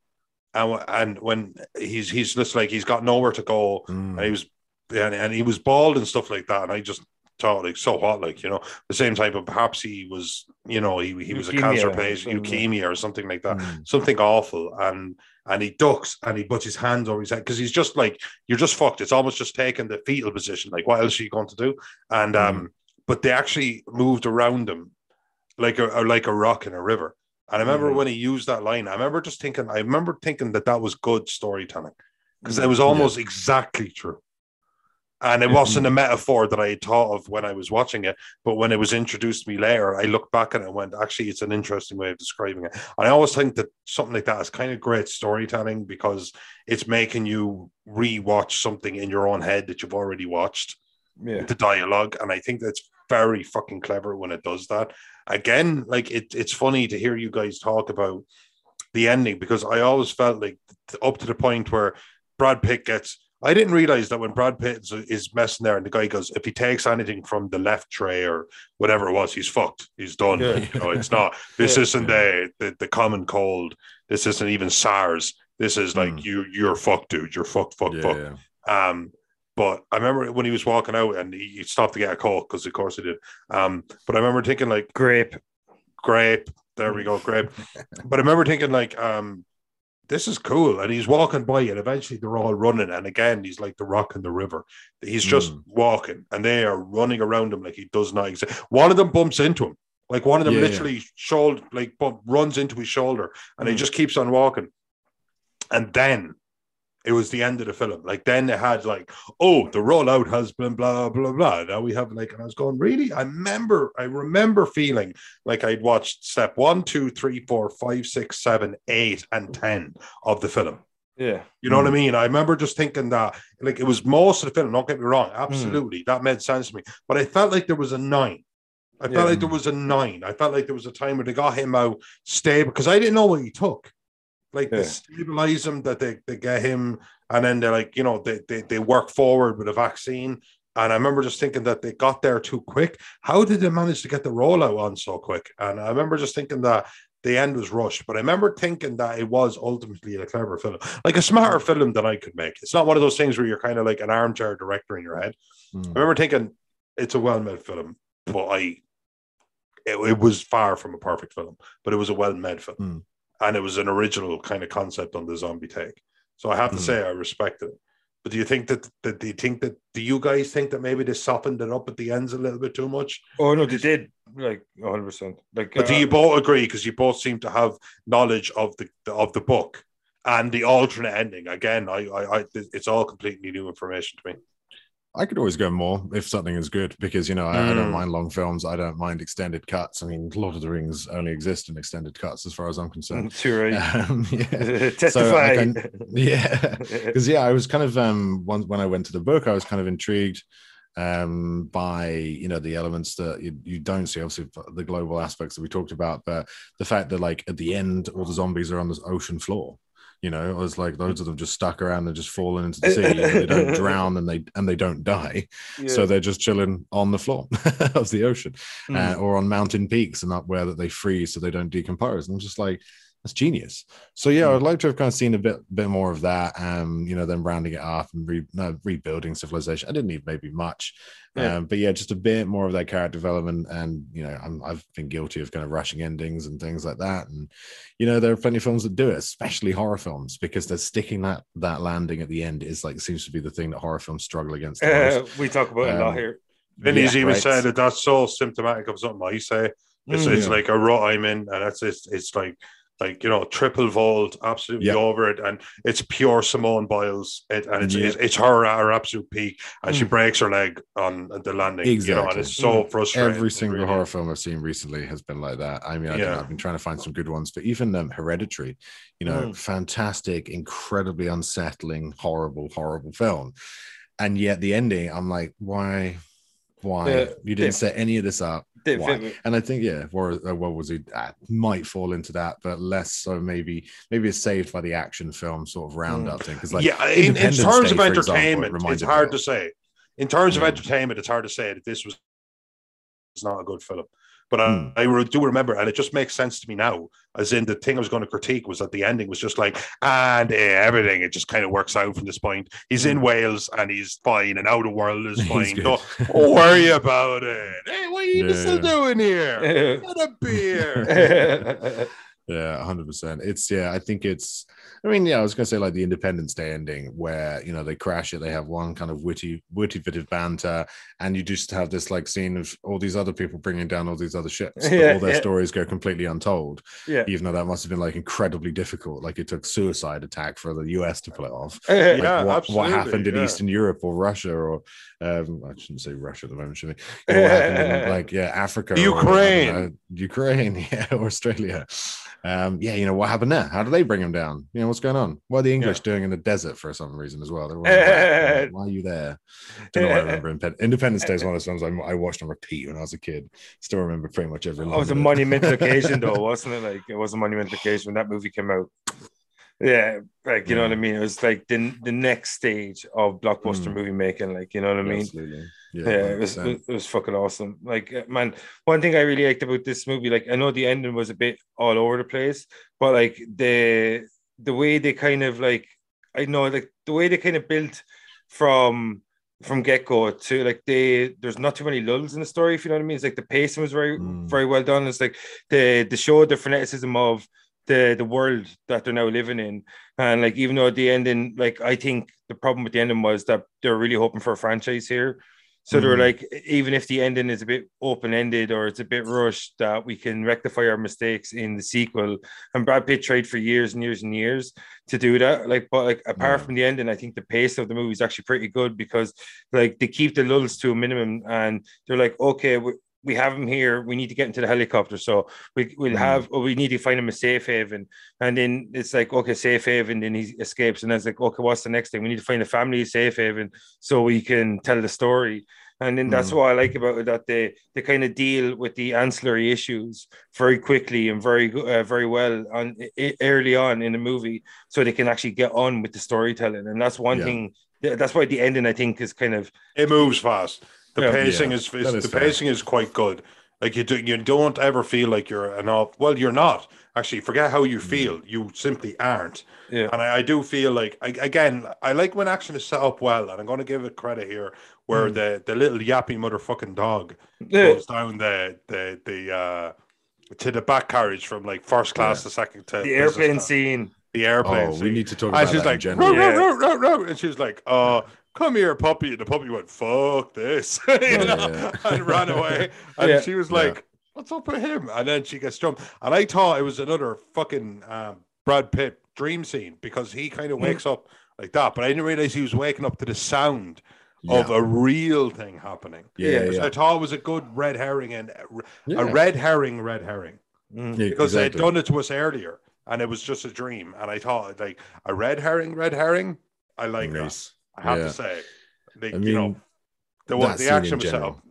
and and when he's he's just like he's got nowhere to go, mm. and he was and, and he was bald and stuff like that, and I just thought like so hot, like you know, the same type of perhaps he was, you know, he he was a cancer patient, leukemia or something like that, Mm. something awful, and and he ducks and he puts his hands over his head because he's just like you're just fucked. It's almost just taking the fetal position. Like what else are you going to do? And um, but they actually moved around him like a like a rock in a river. And I remember Mhm. when he used that line, I remember just thinking, I remember thinking that that was good storytelling because it was almost exactly true. And it Yeah. wasn't a metaphor that I had thought of when I was watching it, but when it was introduced to me later, I looked back at it and went, actually, it's an interesting way of describing it. And I always think that something like that is kind of great storytelling because it's making you rewatch something in your own head that you've already watched Yeah. the dialogue, and I think that's very fucking clever when it does that. Again, like it, it's funny to hear you guys talk about the ending because I always felt like up to the point where Brad Pitt gets. I didn't realize that when Brad Pitt is, is messing there, and the guy goes, if he takes anything from the left tray or whatever it was, he's fucked. He's done. Yeah. You know, it's not. This Yeah. isn't the, the the common cold. This isn't even SARS. This is like Mm. you. You're fucked, dude. You're fucked. Fuck. yeah, fuck. yeah. Um, but I remember when he was walking out and he, stopped to get a coke because, of course, he did. Um, but I remember thinking like, Grape. grape. There we go, grape. but I remember thinking like, um, this is cool. And he's walking by, and eventually they're all running. And again, he's like the rock in the river. He's just Mm. walking, and they are running around him like he does not exist. One of them bumps into him. Like one of them Yeah, literally shoulder like bump, runs into his shoulder and he Mm. just keeps on walking. And then It was the end of the film. Like then they had like, oh, the rollout has been blah blah blah. Now we have like, and I was going, really? I remember, I remember feeling like I'd watched step one, two, three, four, five, six, seven, eight, and ten of the film. Yeah. You know mm. what I hmm. mean? I remember just thinking that like it was most of the film, don't get me wrong, hmm. absolutely. Mm. That made sense to me. But I felt like there was a nine. I felt like there was a nine. I felt like there was a time where they got him out stable because I didn't know what he took. Like yeah. they stabilize him, that they, they get him, and then they're like, you know, they, they they work forward with a vaccine. And I remember just thinking that they got there too quick. How did they manage to get the rollout on so quick? And I remember just thinking that the end was rushed. But I remember thinking that it was ultimately a clever film, like a smarter film than I could make. It's not one of those things where you're kind of like an armchair director in your head. Mm. I remember thinking it's a well-made film, but I it, it, was far from a perfect film, but it was a well-made film. Mm and it was an original kind of concept on the zombie take. So I have to mm. say I respect it. But do you think that, that do you think that do you guys think that maybe they softened it up at the ends a little bit too much? Oh no, they did like 100. percent Like, but uh, do you both agree? Because you both seem to have knowledge of the of the book and the alternate ending. Again, I, I, I it's all completely new information to me. I could always go more if something is good because you know I, mm. I, don't mm. mind long films. I don't mind extended cuts. I mean, Lord of the Rings only exist in extended cuts, as far as I'm concerned. True, right? Um, yeah. Testify. So yeah, because yeah, I was kind of um once when I went to the book, I was kind of intrigued um by you know the elements that you, you don't see obviously the global aspects that we talked about but the fact that like at the end all the zombies are on this ocean floor you know, it was like loads of them just stuck around and just falling into the sea. they don't drown and they and they don't die, yeah. so they're just chilling on the floor of the ocean mm. uh, or on mountain peaks and up where that they freeze so they don't decompose. And I'm just like, that's genius. So yeah, I'd like to have kind of seen a bit bit more of that. Um, you know, then rounding it off and re, no, rebuilding civilization. I didn't need maybe much, yeah. um, but yeah, just a bit more of that character development. And you know, i have been guilty of kind of rushing endings and things like that. And you know, there are plenty of films that do it, especially horror films, because they're sticking that that landing at the end is like seems to be the thing that horror films struggle against. Uh, we talk about um, it a lot um, here. And he's even right. said that that's so symptomatic of something I say. It's, mm, it's yeah. like a rut I'm in, and that's it's it's like like you know triple vault absolutely yep. over it and it's pure simone biles it, and it's, yep. it's, it's, her at her absolute peak and mm. she breaks her leg on the landing exactly. you know and it's so mm. frustrating every single really. horror film i've seen recently has been like that i mean I yeah. i've been trying to find some good ones but even um, hereditary you know mm. fantastic incredibly unsettling horrible horrible film and yet the ending i'm like why why you didn't the, set any of this up and I think yeah, or uh, what was it? Uh, might fall into that, but less so. Maybe maybe it's saved by the action film sort of roundup mm. thing. Because like yeah, in, in terms Day, of entertainment, example, it it's hard to say. In terms yeah. of entertainment, it's hard to say that this was not a good film. But I, mm. I, do remember, and it just makes sense to me now. As in, the thing I was going to critique was that the ending was just like, and uh, everything. It just kind of works out from this point. He's mm. in hmm. Wales and he's fine, and outer world is fine. Don't worry about it. Hey, what are you yeah. still doing here? Get a beer. yeah, hundred percent. It's yeah. I think it's I mean, yeah, I was going to say like the Independence Day ending, where you know they crash it, they have one kind of witty, witty bit of banter, and you just have this like scene of all these other people bringing down all these other ships. Yeah, all their yeah. stories go completely untold. Yeah, even though that must have been like incredibly difficult. Like it took suicide attack for the US to pull it off. Like, yeah, what, absolutely. what happened in. Eastern Europe or Russia or um, I shouldn't say Russia at the moment, should I? what happened in, like yeah, Africa, Ukraine, or, Ukraine, yeah, or Australia um, yeah, you know what happened there? How do they bring him down? You know what's going on? What are the English yeah. doing in the desert for some reason as well? Like, Why are you there? Don't know. I remember Independence Day is one of those films I, I, watched on repeat when I was a kid. Still remember pretty much every. Oh, it was a monumental occasion, though, wasn't it? Like it was a monumental occasion when that movie came out. Yeah, like you yeah. know what I mean. It was like the the next stage of blockbuster mm. movie making. Like you know what I mean. Absolutely. Yeah, yeah it was it was fucking awesome. Like uh, man, one thing I really liked about this movie, like I know the ending was a bit all over the place, but like the the way they kind of like I know like the way they kind of built from from get go to like they there's not too many lulls in the story, if you know what I mean. It's like the pacing was very mm. very well done. It's like the the show the fanaticism of the the world that they're now living in. And like even though at the ending, like I think the problem with the ending was that they're really hoping for a franchise here So they're Mhm. like, even if the ending is a bit open ended or it's a bit rushed, that we can rectify our mistakes in the sequel. And Brad Pitt tried for years and years and years to do that. Like, but like apart Yeah. from the ending, I think the pace of the movie is actually pretty good because like they keep the lulls to a minimum and they're like, okay, we, have him here. We need to get into the helicopter. So we, we'll Mm. have, or we need to find him a safe haven. And then it's like, okay, safe haven. Then he escapes. And it's like, okay, what's the next thing? We need to find a family safe haven so we can tell the story. And then that's Mm. what I like about it that they they kind of deal with the ancillary issues very quickly and very uh, very well on early on in the movie, so they can actually get on with the storytelling. And that's one Yeah. thing. That's why the ending I think is kind of It moves fast. The Yeah. pacing Yeah, is, that is is the fair. pacing is quite good. Like you do, you don't ever feel like you're an off. Well, you're not actually. Forget how you feel. You simply aren't. yeah. And I, I do feel like I, again, I like when action is set up well, and I'm going to give it credit here, where Mm. the the little yappy motherfucking dog Yeah. goes down the the the uh to the back carriage from like first class to second to the airplane class. scene. The airplane. Oh, we need to talk And about she's that in like, general. "Row, row, Yeah. row, row, row," and she's was like, uh, come here, puppy. And the puppy went, fuck this, you Yeah, know, yeah. and ran away. And Yeah. she was Yeah. like, what's up with him? And then she gets jumped. And I thought it was another fucking um, Brad Pitt dream scene because he kind of Mm. wakes up like that. But I didn't realize he was waking up to the sound of a real thing happening. Yeah, Yeah, yeah, Which. I thought it was a good red herring and a, Yeah. a red herring, red herring Mm. Yeah, because exactly. they'd done it to us earlier and it was just a dream. And I thought, like, a red herring, red herring, I like that. Nice. I have Yeah. to say, they, I you know, the, that the scene action in was set up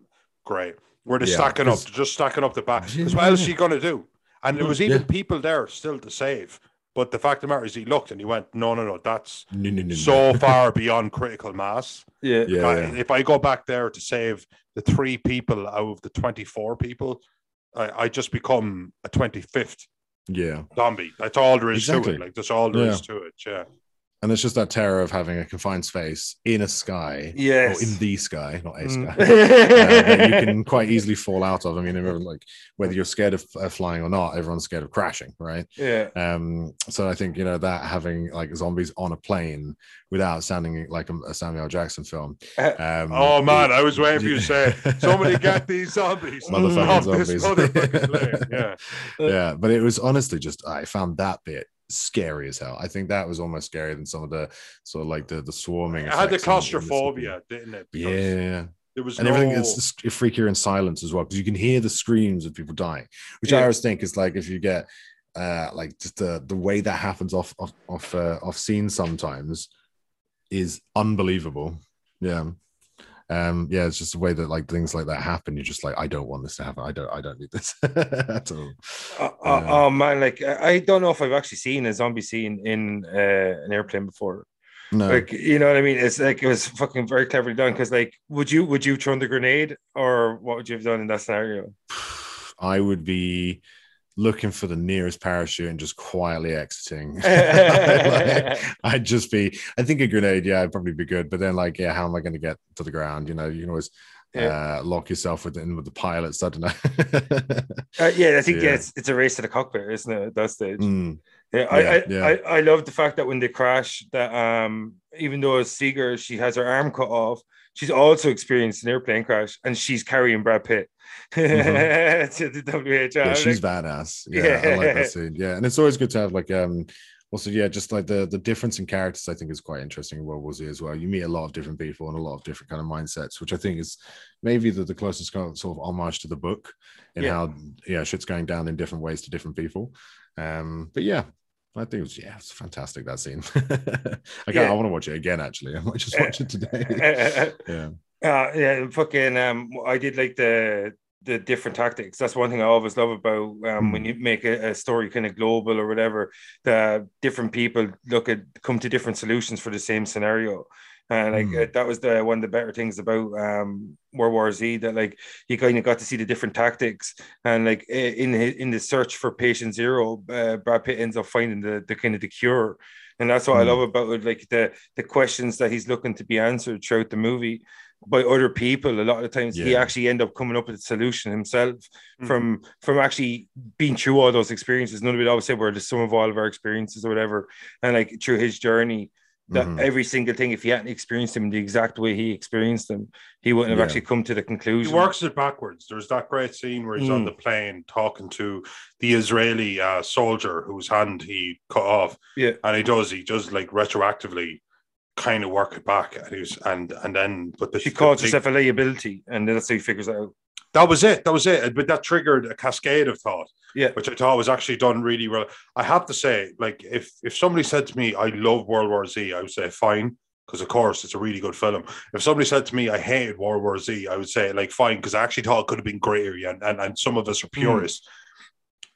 great. Were they Yeah, stacking up, just stacking up the back? Yeah, Because what else yeah. are you gonna do? And there was even yeah. people there still to save. But the fact of the matter is, he looked and he went, "No, no, no, that's No, no, no, no. so far beyond critical mass. Yeah. Yeah, I- yeah. If I go back there to save the three people out of the twenty-four people, I, I just become a twenty-fifth yeah. zombie. That's all there is to it. Like that's all there is Yeah. to it. Yeah. And it's just that terror of having a confined space in a sky, Yes. or in the sky, not a Mm. sky, uh, that you can quite easily fall out of. I mean, remember, like whether you're scared of uh, flying or not, everyone's scared of crashing, right? yeah. Um, so I think you know that having like zombies on a plane without sounding like a, a Samuel Jackson film. Um, Oh man, it- I was waiting for you to say somebody get these zombies Motherfucking zombies. motherfucking plane. Yeah. yeah, but it was honestly just I found that bit scary as hell. I think that was almost scarier than some of the sort of like the the swarming. It had the effects in- in this claustrophobia, didn't it? Because Yeah, There was and no... everything is freakier in silence as well because you can hear the screams of people dying, which I always think is like if you get uh like just the the way that happens off off off, uh, off scene sometimes is unbelievable. Yeah. Um, yeah, it's just the way that like things like that happen. You're just like, I don't want this to happen. I don't, I don't need this at all. Uh, uh, oh man, like I I don't know if I've actually seen a zombie scene in uh, an airplane before. No, Like you know what I mean? It's like it was fucking very cleverly done. Because like, would you would you throw the grenade or what would you have done in that scenario? I would be looking for the nearest parachute and just quietly exiting. Like, I'd just be, I think a grenade, yeah, I'd probably be good. But then, like, yeah, how am I going to get to the ground? You know, you can always uh, lock yourself within with the pilots. I don't know. Uh, yeah, I think yeah. Yeah. it's, it's a race to the cockpit, isn't it? At that stage. Mm, Yeah, I, Yeah, I, yeah. I, I love the fact that when they crash, that um, even though it's Segen, she has her arm cut off. She's also experienced an airplane crash, and she's carrying Brad Pitt to the. Mm-hmm. yeah, she's like, badass. Yeah, I like Yeah. that scene. Yeah, and it's always good to have like um. Also, yeah, just like the the difference in characters, I think is quite interesting in World War Z as well. You meet a lot of different people and a lot of different kind of mindsets, which I think is maybe the, the closest kind of sort of homage to the book in Yeah. how yeah shit's going down in different ways to different people. Um, but yeah, I think it was yeah, it's fantastic that scene. I Yeah. I want to watch it again. Actually, I might just watch it today. yeah, Uh, yeah, fucking. Um, I did like the the different tactics. That's one thing I always love about um, when Hmm. you make a, a story kind of global or whatever. The different people look at come to different solutions for the same scenario. And like Hmm. uh, that was the one of the better things about um, World War Z that like you kind of got to see the different tactics and like in hi- in the search for patient zero, uh, Brad Pitt ends up finding the the kind of the cure, and that's what I Hmm. love about it. Like the the questions that he's looking to be answered throughout the movie by other people. A lot of times he actually end up coming up with a solution himself Mhm. from from actually being through all those experiences. None of it obviously were the sum of all of our experiences or whatever, and like through his journey. That Mhm. every single thing, if he hadn't experienced them the exact way he experienced them, he wouldn't have Yeah. actually come to the conclusion. He works it backwards. There's that great scene where he's on Mm. the plane talking to the Israeli uh, soldier whose hand he cut off, Yeah. and he does. He does like retroactively kind of work it back, and he was and and then but the She calls the- herself a liability, and that's how he figures it out. That was it. That was it. But that triggered a cascade of thought. Yeah. Which I thought was actually done really well. I have to say, like, if if somebody said to me, I love World War Z, I would say fine. Because of course it's a really good film. If somebody said to me I hated World War Z, I would say like fine, because I actually thought it could have been greater, yeah, and, and, and some of us are hmm. purists.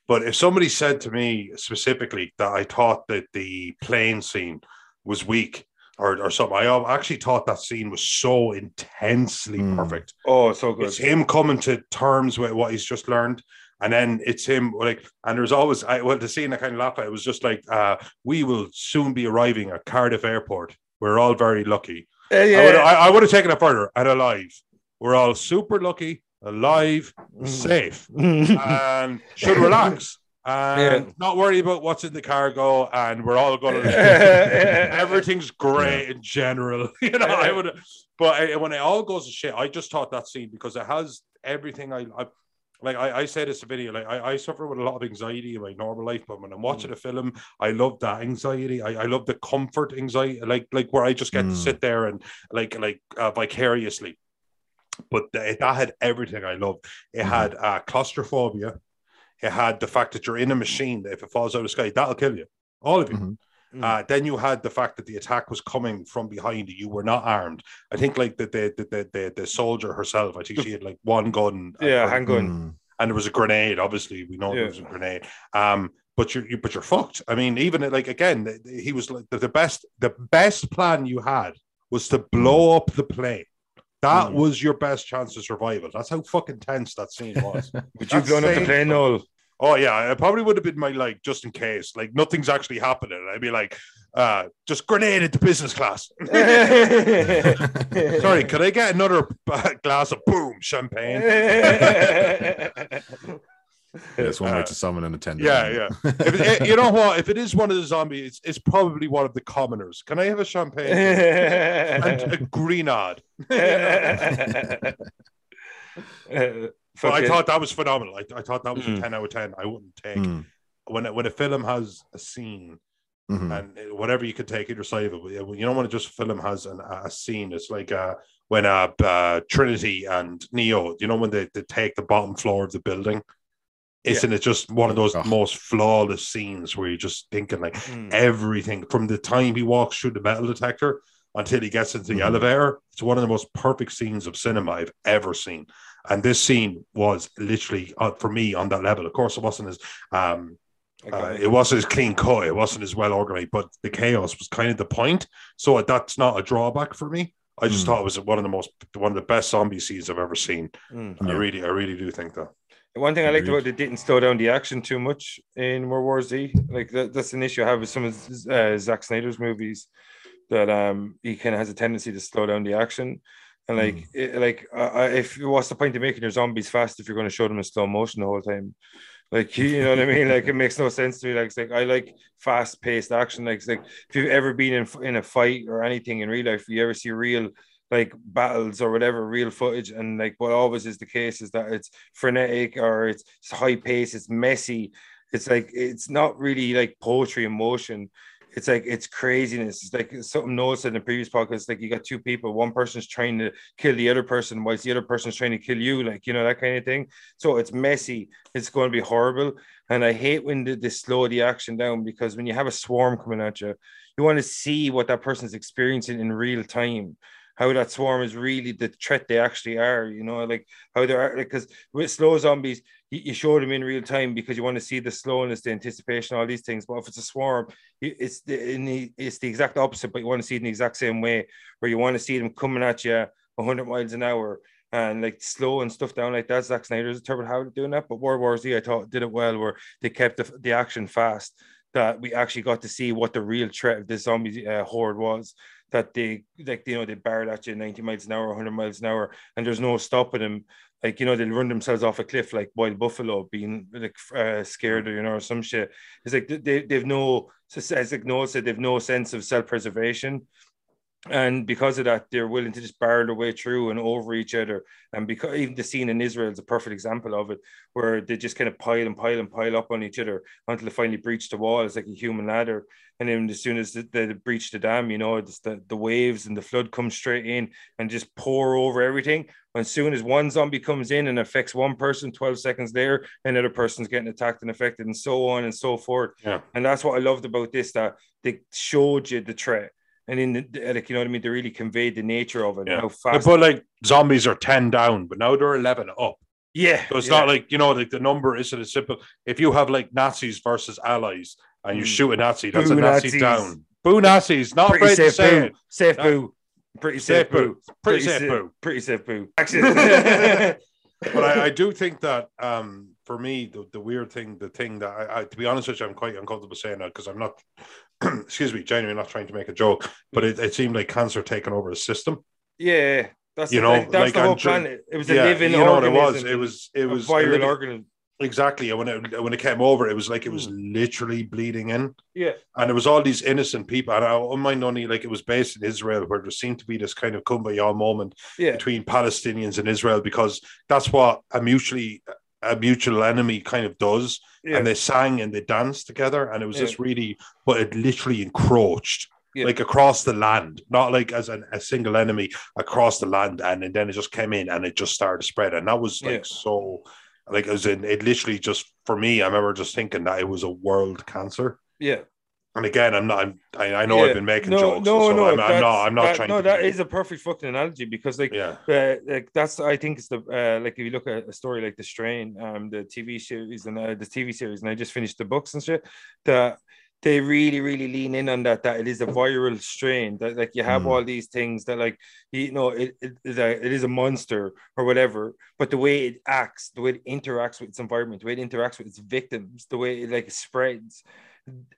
But if somebody said to me specifically that I thought that the plane scene was weak or, or something, I actually thought that scene was so intensely Mm. perfect Oh, so good. it's him coming to terms with what he's just learned and then it's him like and there's always I well the scene I kind of laugh at it was just like uh we will soon be arriving at Cardiff Airport we're all very lucky Uh, I would yeah. I, I would have taken it further and alive we're all super lucky alive Mm. safe and should relax and Yeah. not worry about what's in the cargo and we're all going to everything's great in general. You know, I would, but uh, when it all goes to shit, I just thought that scene because it has everything I, I like. I, I say this video, like I, I suffer with a lot of anxiety in my normal life, but when I'm watching a film, I love that anxiety. I, I love the comfort anxiety, like like where I just get to Mm. sit there and like like uh, vicariously. But th- that had everything I loved. It Mhm. had uh, claustrophobia. It had the fact that you're in a machine that if it falls out of the sky, that'll kill you, all of you. Mhm. Mm. Uh, then you had the fact that the attack was coming from behind you. You were not armed. I think like the the the the, the, the soldier herself. I think she had like one gun. uh, yeah, or- handgun. Mm. and there was a grenade. Obviously, we know Yeah. there was a grenade. Um, but you're you, but you're fucked. I mean, even like again, th- th- he was like the, the best. The best plan you had was to blow up the plane. That Mm. was your best chance of survival. That's how fucking tense that scene was. Would you That's blown up the plane, Noel? Oh yeah, it probably would have been my like just in case, like nothing's actually happening. I'd be like, uh, just grenade into business class. Sorry, could I get another uh, glass of boom champagne? Yeah, it's one Uh, way to summon an attendant. Yeah, yeah. If it, you know what? If it is one of the zombies, it's, it's probably one of the commoners. Can I have a champagne and a? But I thought that was phenomenal. I, I thought that was a Mm. ten out of ten. I wouldn't take Mm. when it, when a film has a scene Mhm. and whatever you could take it side of it. You don't want to just film has an, a scene. It's like uh, when uh, uh, Trinity and Neo, you know, when they, they take the bottom floor of the building. Isn't it just one of those Ugh. most flawless scenes where you're just thinking like Mm. everything from the time he walks through the metal detector until he gets into the Mhm. elevator? It's one of the most perfect scenes of cinema I've ever seen. And this scene was literally uh, for me on that level. Of course, it wasn't as um, uh, it wasn't as clean cut. It wasn't as well organized, but the chaos was kind of the point. So that's not a drawback for me. I just Mm. thought it was one of the most one of the best zombie scenes I've ever seen. Mm. I Yeah. really, I really do think that. One thing I liked about it didn't slow down the action too much in World War Z. Like that, that's an issue I have with some of uh, Zack Snyder's movies. That um he kind of has a tendency to slow down the action, and like it, like uh, uh, if what's the point of making your zombies fast if you're going to show them in slow motion the whole time? Like you you know what I mean? Like it makes no sense to me. Like it's like I like fast paced action. Like it's like if you've ever been in in a fight or anything in real life, you ever see real like battles or whatever real footage and like what always is the case is that it's frenetic or it's, high pace it's messy. It's like it's not really like poetry in motion. It's like it's craziness. It's like something Noel said in the previous podcast like you got two people one person's trying to kill the other person whilst the other person's trying to kill you like you know that kind of thing. So it's messy. It's going to be horrible. And I hate when they, they slow the action down because when you have a swarm coming at you you want to see what that person's experiencing in real time how that swarm is really the threat they actually are, you know, like how they're because with slow zombies, you, you show them in real time because you want to see the slowness, the anticipation, all these things. But if it's a swarm, it's the, the it's the exact opposite, but you want to see it in the exact same way, where you want to see them coming at you 100 miles an hour and like slow and stuff down like that. Zack Snyder's a terrible how doing that, but World War Z I thought did it well, where they kept the, the action fast. That we actually got to see what the real threat of this zombie uh, horde was that they like you know they barrel at you 90 miles an hour 100 miles an hour and there's no stopping them like you know they'll run themselves off a cliff like wild buffalo being like uh, scared or you know or some shit it's like they, they've no as like Noel said, they've no sense of self-preservation. And because of that, they're willing to just barrel their way through and over each other. And because even the scene in Israel is a perfect example of it, where they just kind of pile and pile and pile up on each other until they finally breach the wall. It's like a human ladder. And then as soon as they, they breach the dam, you know, the, the waves and the flood come straight in and just pour over everything. As soon as one zombie comes in and affects one person, 12 seconds there, another person's getting attacked and affected, and so on and so forth. Yeah. And that's what I loved about this, that they showed you the threat and in the, like you know what I mean, they really conveyed the nature of it. Yeah. How fast, but like zombies are 10 down, but now they're 11 up. yeah. So it's yeah. not like, you know, like the number isn't as simple. If you have like Nazis versus allies and you Mm. shoot a Nazi, that's Boo a Nazi Nazis. down. Boo Nazis, not pretty afraid to safe say boo, it. safe boo, pretty Safe safe boo. boo, Pretty safe sa- boo. pretty safe boo. Actually, But I, I do think that um, for me, the, the weird thing, the thing that I, I, to be honest with you, I'm quite uncomfortable saying that because I'm not, excuse me, genuinely not trying to make a joke, but it, it seemed like cancer taking over the system. yeah, that's You know, like, that's like, the whole I'm planet. It was a yeah, living you know what it was. It was, it was a viral living- organism. exactly. And when it when it came over, it was like it was Hmm. literally bleeding in. Yeah, and it was all these innocent people. And I don't mind only like it was based in Israel, where there seemed to be this kind of kumbaya moment yeah, between Palestinians and Israel because that's what a mutually a mutual enemy kind of does. yeah. And they sang and they danced together, and it was Yeah. just really, but it literally encroached. Yeah. Like across the land, not like as an, a single enemy across the land, and, and then it just came in and it just started to spread, and that was like so, like as in it literally just for me. I remember just thinking that it was a world cancer, yeah. And again, I'm not. I'm, I, I know Yeah. I've been making no, jokes. No, so no, I'm, I'm not. I'm not that- trying. No, to that is a perfect fucking analogy because, like, Yeah. uh, like that's I think it's the uh, like if you look at a story like The Strain, um, the TV series and uh, the TV series, and I just finished the books and shit. That they really, really lean in on that. That it is a viral strain. That like you have Mm. all these things that like you know it, it it is a monster or whatever. But the way it acts, the way it interacts with its environment, the way it interacts with its victims, the way it like spreads.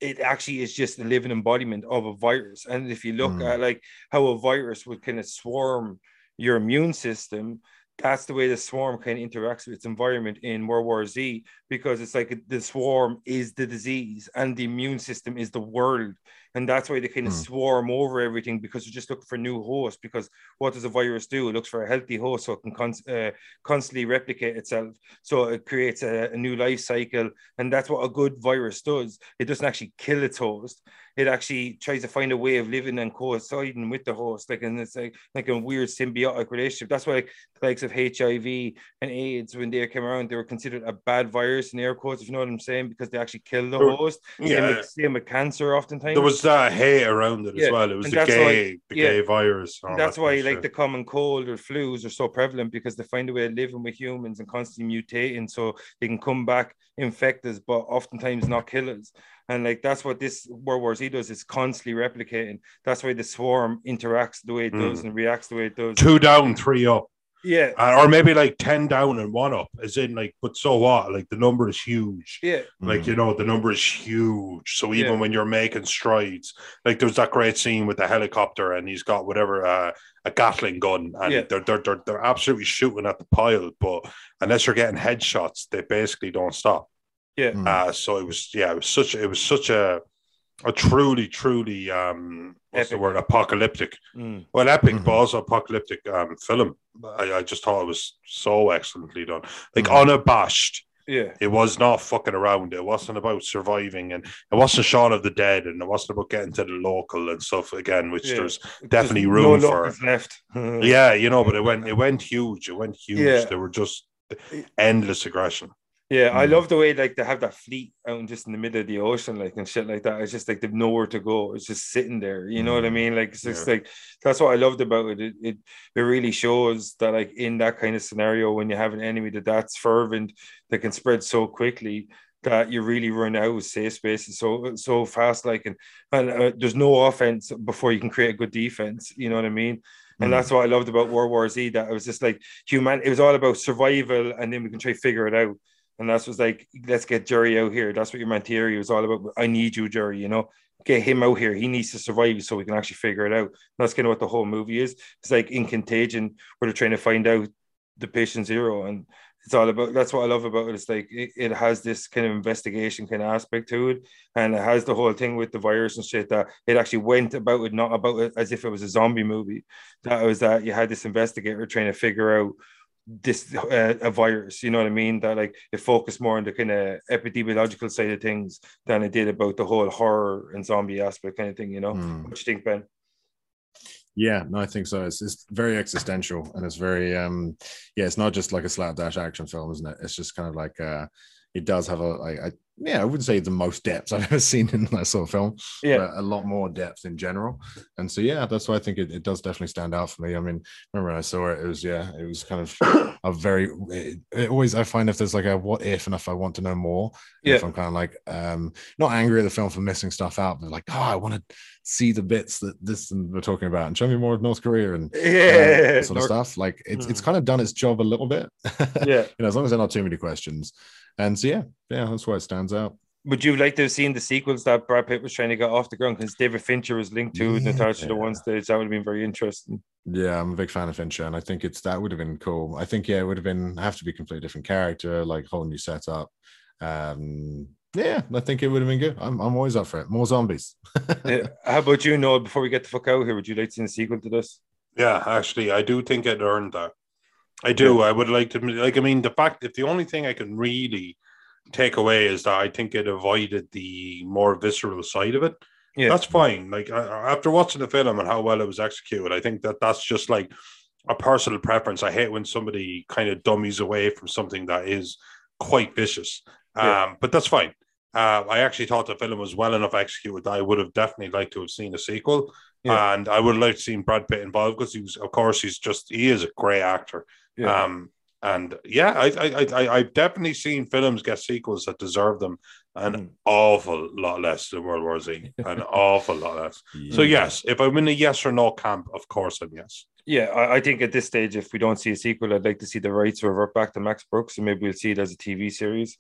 It actually is just the living embodiment of a virus. And if you look Mm. at like how a virus would kind of swarm your immune system that's the way the swarm kind of interacts with its environment in World War Z because it's like the swarm is the disease and the immune system is the world. And that's why they kind of Hmm. swarm over everything because they're just looking for new hosts. Because what does a virus do? It looks for a healthy host so it can con- uh, constantly replicate itself. So it creates a, a new life cycle. And that's what a good virus does. It doesn't actually kill its host. It actually tries to find a way of living and coinciding with the host. Like, and it's like, like a weird symbiotic relationship. That's why the likes of HIV and AIDS, when they came around, they were considered a bad virus in air quotes, if you know what I'm saying, because they actually kill the There- host. Same, Yeah. with, same with cancer, oftentimes. There was that hate around it Yeah, as well. It was and the gay, why- the yeah. gay virus. that's that why like shit. the common cold or flus are so prevalent because they find a way of living with humans and constantly mutating so they can come back infect us but oftentimes not kill us and like that's what this world war z does is constantly replicating that's why the swarm interacts the way it does Mm. and reacts the way it does two down, three up. Yeah. Uh, or maybe like 10 down and one up as in like but so what? Like the number is huge. Yeah. Like you know the number is huge. So even Yeah. when you're making strides like there's that great scene with the helicopter and he's got whatever uh, a gatling gun and Yeah. they're, they're, they're, they're absolutely shooting at the pile but unless you're getting headshots they basically don't stop. Yeah. Uh, so it was yeah it was such it was such a a truly truly um what's the word apocalyptic Mm. well, epic, Mhm. but also apocalyptic um, film. I, I just thought it was so excellently done. Like Mhm. unabashed. yeah It was not fucking around. It wasn't about surviving, and it wasn't Shaun of the Dead, and it wasn't about getting to the local and stuff again. Which Yeah. there's definitely Just room no for. left yeah, you know, but it went it went huge. It went huge. Yeah. There were just endless aggression. Yeah, I Mm. love the way like they have that fleet out just in the middle of the ocean, like and shit like that. It's just like they've nowhere to go. It's just sitting there. You know what I Mm. mean? Like it's just Yeah. like that's what I loved about it. It, it. it really shows that like in that kind of scenario, when you have an enemy that that's fervent, that can spread so quickly that you really run out of safe spaces so so fast. Like and and uh, there's no offense before you can create a good defense. You know what I mean? And Mm. that's what I loved about World War Z. That it was just like human. It was all about survival, and then we can try to figure it out. And that's was like, let's get Gerry out here. That's what your man theory was all about. I need you, Gerry. You know, get him out here. He needs to survive so we can actually figure it out. That's kind of what the whole movie is. It's like in Contagion, where they're trying to find out the patient zero, and it's all about that's what I love about it. It's like it, it has this kind of investigation kind of aspect to it, and it has the whole thing with the virus and shit that it actually went about it not about it as if it was a zombie movie. That was that you had this investigator trying to figure out this uh, a virus you know what i mean that like it focused more on the kind of epidemiological side of things than it did about the whole horror and zombie aspect kind of thing you know Mm. what do you think ben Yeah, no, I think so. It's, it's very existential and it's very um yeah, it's not just like a slapdash action film, isn't it? It's just kind of like uh it does have a like I yeah, I wouldn't say the most depth I've ever seen in that sort of film, yeah but a lot more depth in general. And so yeah, that's why I think it, it does definitely stand out for me. I mean, remember when I saw it, it was yeah, it was kind of a very it, it always I find if there's like a what if and if I want to know more, Yeah. if I'm kind of like um not angry at the film for missing stuff out, but like, oh, I want to see the bits that this and we're talking about and show me more of North Korea and uh, yeah that sort of stuff. Like it's it's Mhm. kind of done its job a little bit. yeah you know, as long as there are not too many questions. And so yeah, yeah, that's why it stands out. would you like to have seen the sequels that Brad Pitt was trying to get off the ground because David Fincher was linked to Yeah. Natasha the one stage that would have been very interesting Yeah, I'm a big fan of Fincher, and I think it's that would have been cool. I think yeah, it would have been have to be a completely different character, like whole new setup. Um, yeah, I think it would have been good. I'm I'm always up for it. More zombies. Yeah. how about you Noel before we get the fuck out here would you like to see a sequel to this Yeah, actually, I do think it earned that. I do. I would like to like. I mean, the fact if the only thing I can really take away is that I think it avoided the more visceral side of it. Yeah. that's fine. Like after watching the film and how well it was executed, I think that that's just like a personal preference. I hate when somebody kind of dummies away from something that is quite vicious. Yeah. Um, but that's fine. Uh, I actually thought the film was well enough executed that I would have definitely liked to have seen a sequel. Yeah. And I would have liked to see Brad Pitt involved because he was, of course, he's just he is a great actor. yeah Um, and yeah, I, I, I, I've definitely seen films get sequels that deserve them an Mhm. awful lot less than World War Z, an awful lot less. So yes, if I'm in a yes or no camp, of course I'm yes. Yeah, I, I think at this stage, if we don't see a sequel, I'd like to see the rights revert back to Max Brooks, and maybe we'll see it as a TV series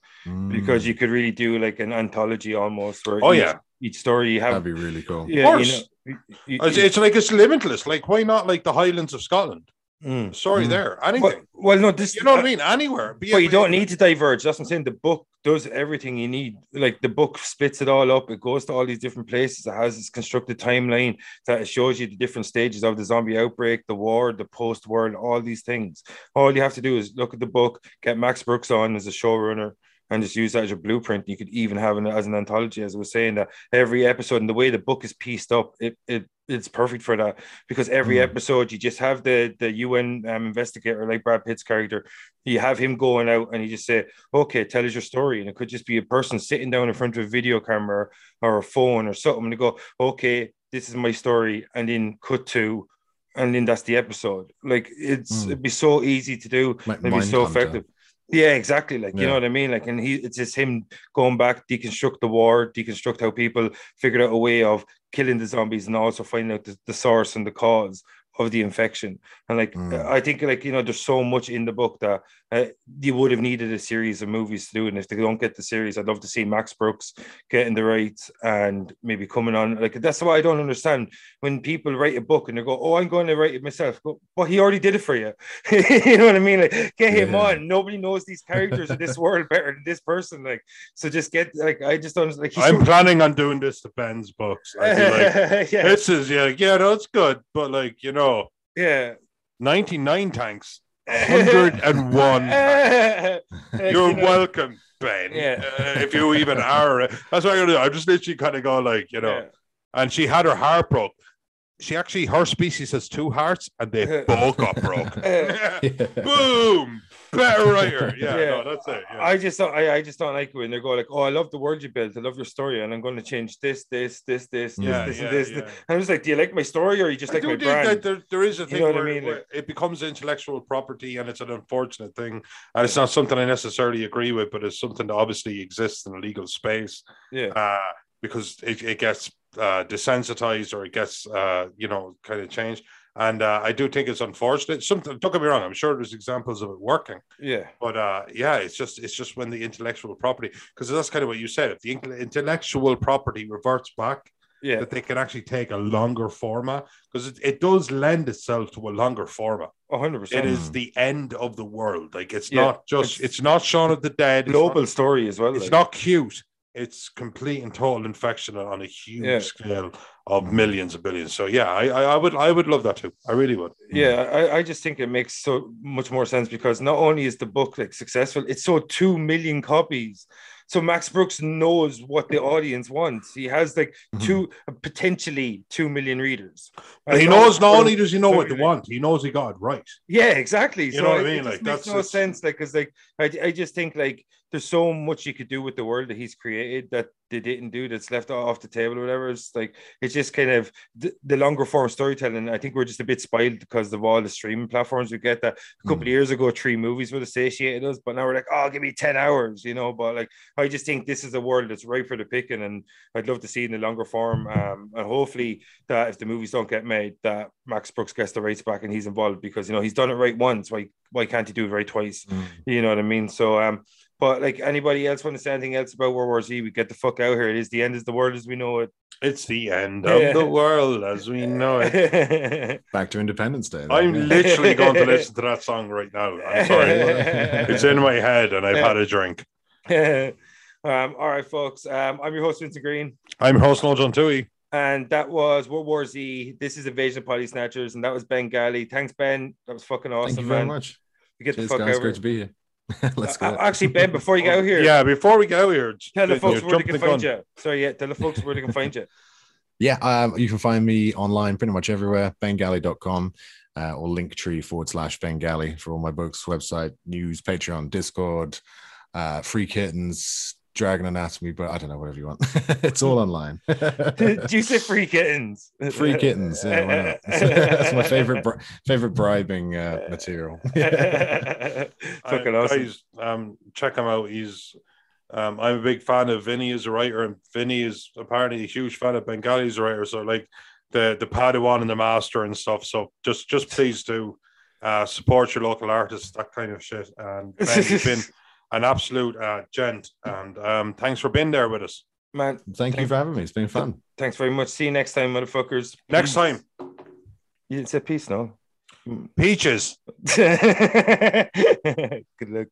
because Mm, you could really do like an anthology almost. Where Oh each, yeah, each story you have, that'd be really cool. yeah, course. you know, you- you- it's, it's like it's limitless. Like why not like the Highlands of Scotland? Mm. Sorry, Mm. there Well, anything. well, no, this you know what I mean? Anywhere. Be But you don't need to diverge. That's what I'm saying. The book does everything you need. Like the book splits it all up. It goes to all these different places. It has this constructed timeline that shows you the different stages of the zombie outbreak, the war, the post war, all these things. All you have to do is look at the book, get Max Brooks on as a showrunner, and just use that as your blueprint. You could even have it as an anthology, as I was saying, that every episode and the way the book is pieced up, it, it it's perfect for that because every Mm. episode you just have the the UN um, investigator like Brad Pitt's character you have him going out and you just say, okay, tell us your story. And it could just be a person sitting down in front of a video camera or a phone or something and they go, okay, this is my story. And then cut to, and then that's the episode. Like it's, Mm. it'd be so easy to do. Like It'd be so effective. Yeah, exactly. Like, you know what I mean? Like, and he, it's just him going back, deconstruct the war, deconstruct how people figured out a way of killing the zombies and also finding out the, the source and the cause of the infection. And like, Mm. I think like, you know, there's so much in the book that uh, you would have needed a series of movies to do. And if they don't get the series, I'd love to see Max Brooks getting the rights and maybe coming on. Like, that's why I don't understand when people write a book and they go, Oh, I'm going to write it myself. But well, he already did it for you. you know what I mean? Like, get him Yeah. on. Nobody knows these characters in this world better than this person. Like, so just get, like, I just don't, like, I'm planning on doing this to Ben's books. Like, yeah, this is yeah, yeah, that's good, but like you know, yeah. 99 tanks, 101. You're welcome, Ben. Yeah. Uh, if you even are, that's what I'm gonna do. I'm just literally kind of go like, you know, yeah. and she had her heart broke. She actually, her species has two hearts, and they both got broke. Uh, Boom, better writer. Yeah, Yeah. no, that's it. Yeah. I just don't. I, I just don't like it when they go like, "Oh, I love the world you built. I love your story, and I'm going to change this, this, this, this, yeah, this, this, yeah, and this." yeah. I'm just like, "Do you like my story, or you just I like my brand?" there, there is a thing know what I where, mean? where it becomes intellectual property and it's an unfortunate thing. And it's not something I necessarily agree with, but it's something that obviously exists in a legal space yeah, uh, because it, it gets uh, desensitized or it gets, uh, you know, kind of changed. And uh, I do think it's unfortunate. Something, don't get me wrong, I'm sure there's examples of it working. yeah, But uh, yeah, it's just it's just when the intellectual property, because that's kind of what you said. If the intellectual property reverts back Yeah. that they can actually take a longer format because it, it does lend itself to a longer format. 100%. It is the end of the world. Like it's Yeah, not just it's- it's, not Shaun of the Dead. Global not- story as well. it's like. not cute. It's complete and total infection on a huge Yeah. scale of millions of billions. So yeah, I, I would I would love that too. I really would. Yeah, I, I just think it makes so much more sense because not only is the book like successful, it sold two million copies. So Max Brooks knows what the audience wants. He has like Mhm. two potentially two million readers. And he knows not only does he know what they want, he knows he got it right. Yeah, exactly. You so know what I mean? It Like, makes that's no sense. Like, because like I, I just think like there's so much you could do with the world that he's created that they didn't do that's left off the table or whatever. It's like it's just kind of the, the longer form storytelling. I think we're just a bit spoiled because of all the streaming platforms we get. That a couple of Mm. years ago, three movies would have satiated us, but now we're like, oh, give me ten hours, you know. But like, I just think this is a world that's ripe for the picking, and I'd love to see in the longer form. Um, and hopefully that if the movies don't get made, that Max Brooks gets the rights back and he's involved because you know he's done it right once. Why why can't he do it right twice? Mm. You know what I mean? So um, but like anybody else want to say anything else about World War Z? We get the fuck out here. It is the end of the world as we know it. It's the end of the world as we know it. Back to Independence Day. then, I'm literally going to listen to that song right now. I'm sorry. It's in my head and I've had a drink. um, all right, folks. Um, I'm your host Vincent Green. I'm your host Noel John Tui. And that was World War Z. This is Invasion of Potty Snatchers, and that was Ben Galley. Thanks, Ben. That was fucking awesome, Thank you very man. much. We get Cheers, the fuck guys. out Great here. to be here. Let's Uh, go. Actually, Ben, before you go here, Yeah, before we go here, tell the folks where they can the find gun. you. Sorry, yeah, tell the folks where they can find you. Yeah, um, you can find me online pretty much everywhere, bengalley.com uh, or linktree forward slash bengalley for all my books, website, news, Patreon, Discord, uh, free kittens, Dragon Anatomy, but I don't know, whatever you want. it's all online. Did you say free kittens? free kittens. Yeah, why not? That's my favorite bri- favorite bribing uh, material. Fucking awesome. Guys, um, check him out. He's um, I'm a big fan of Vinny as a writer, and Vinny is apparently a huge fan of Ben Galley as a writer. So like the the Padawan and the Master and stuff. So just just please do uh, support your local artists, that kind of shit. And Ben, you've been an absolute uh, gent, and um, thanks for being there with us. Man, Thank you for having me. It's been fun. thanks very much. See you next time, motherfuckers. Next time, You didn't say peace, no? peaches. Good luck.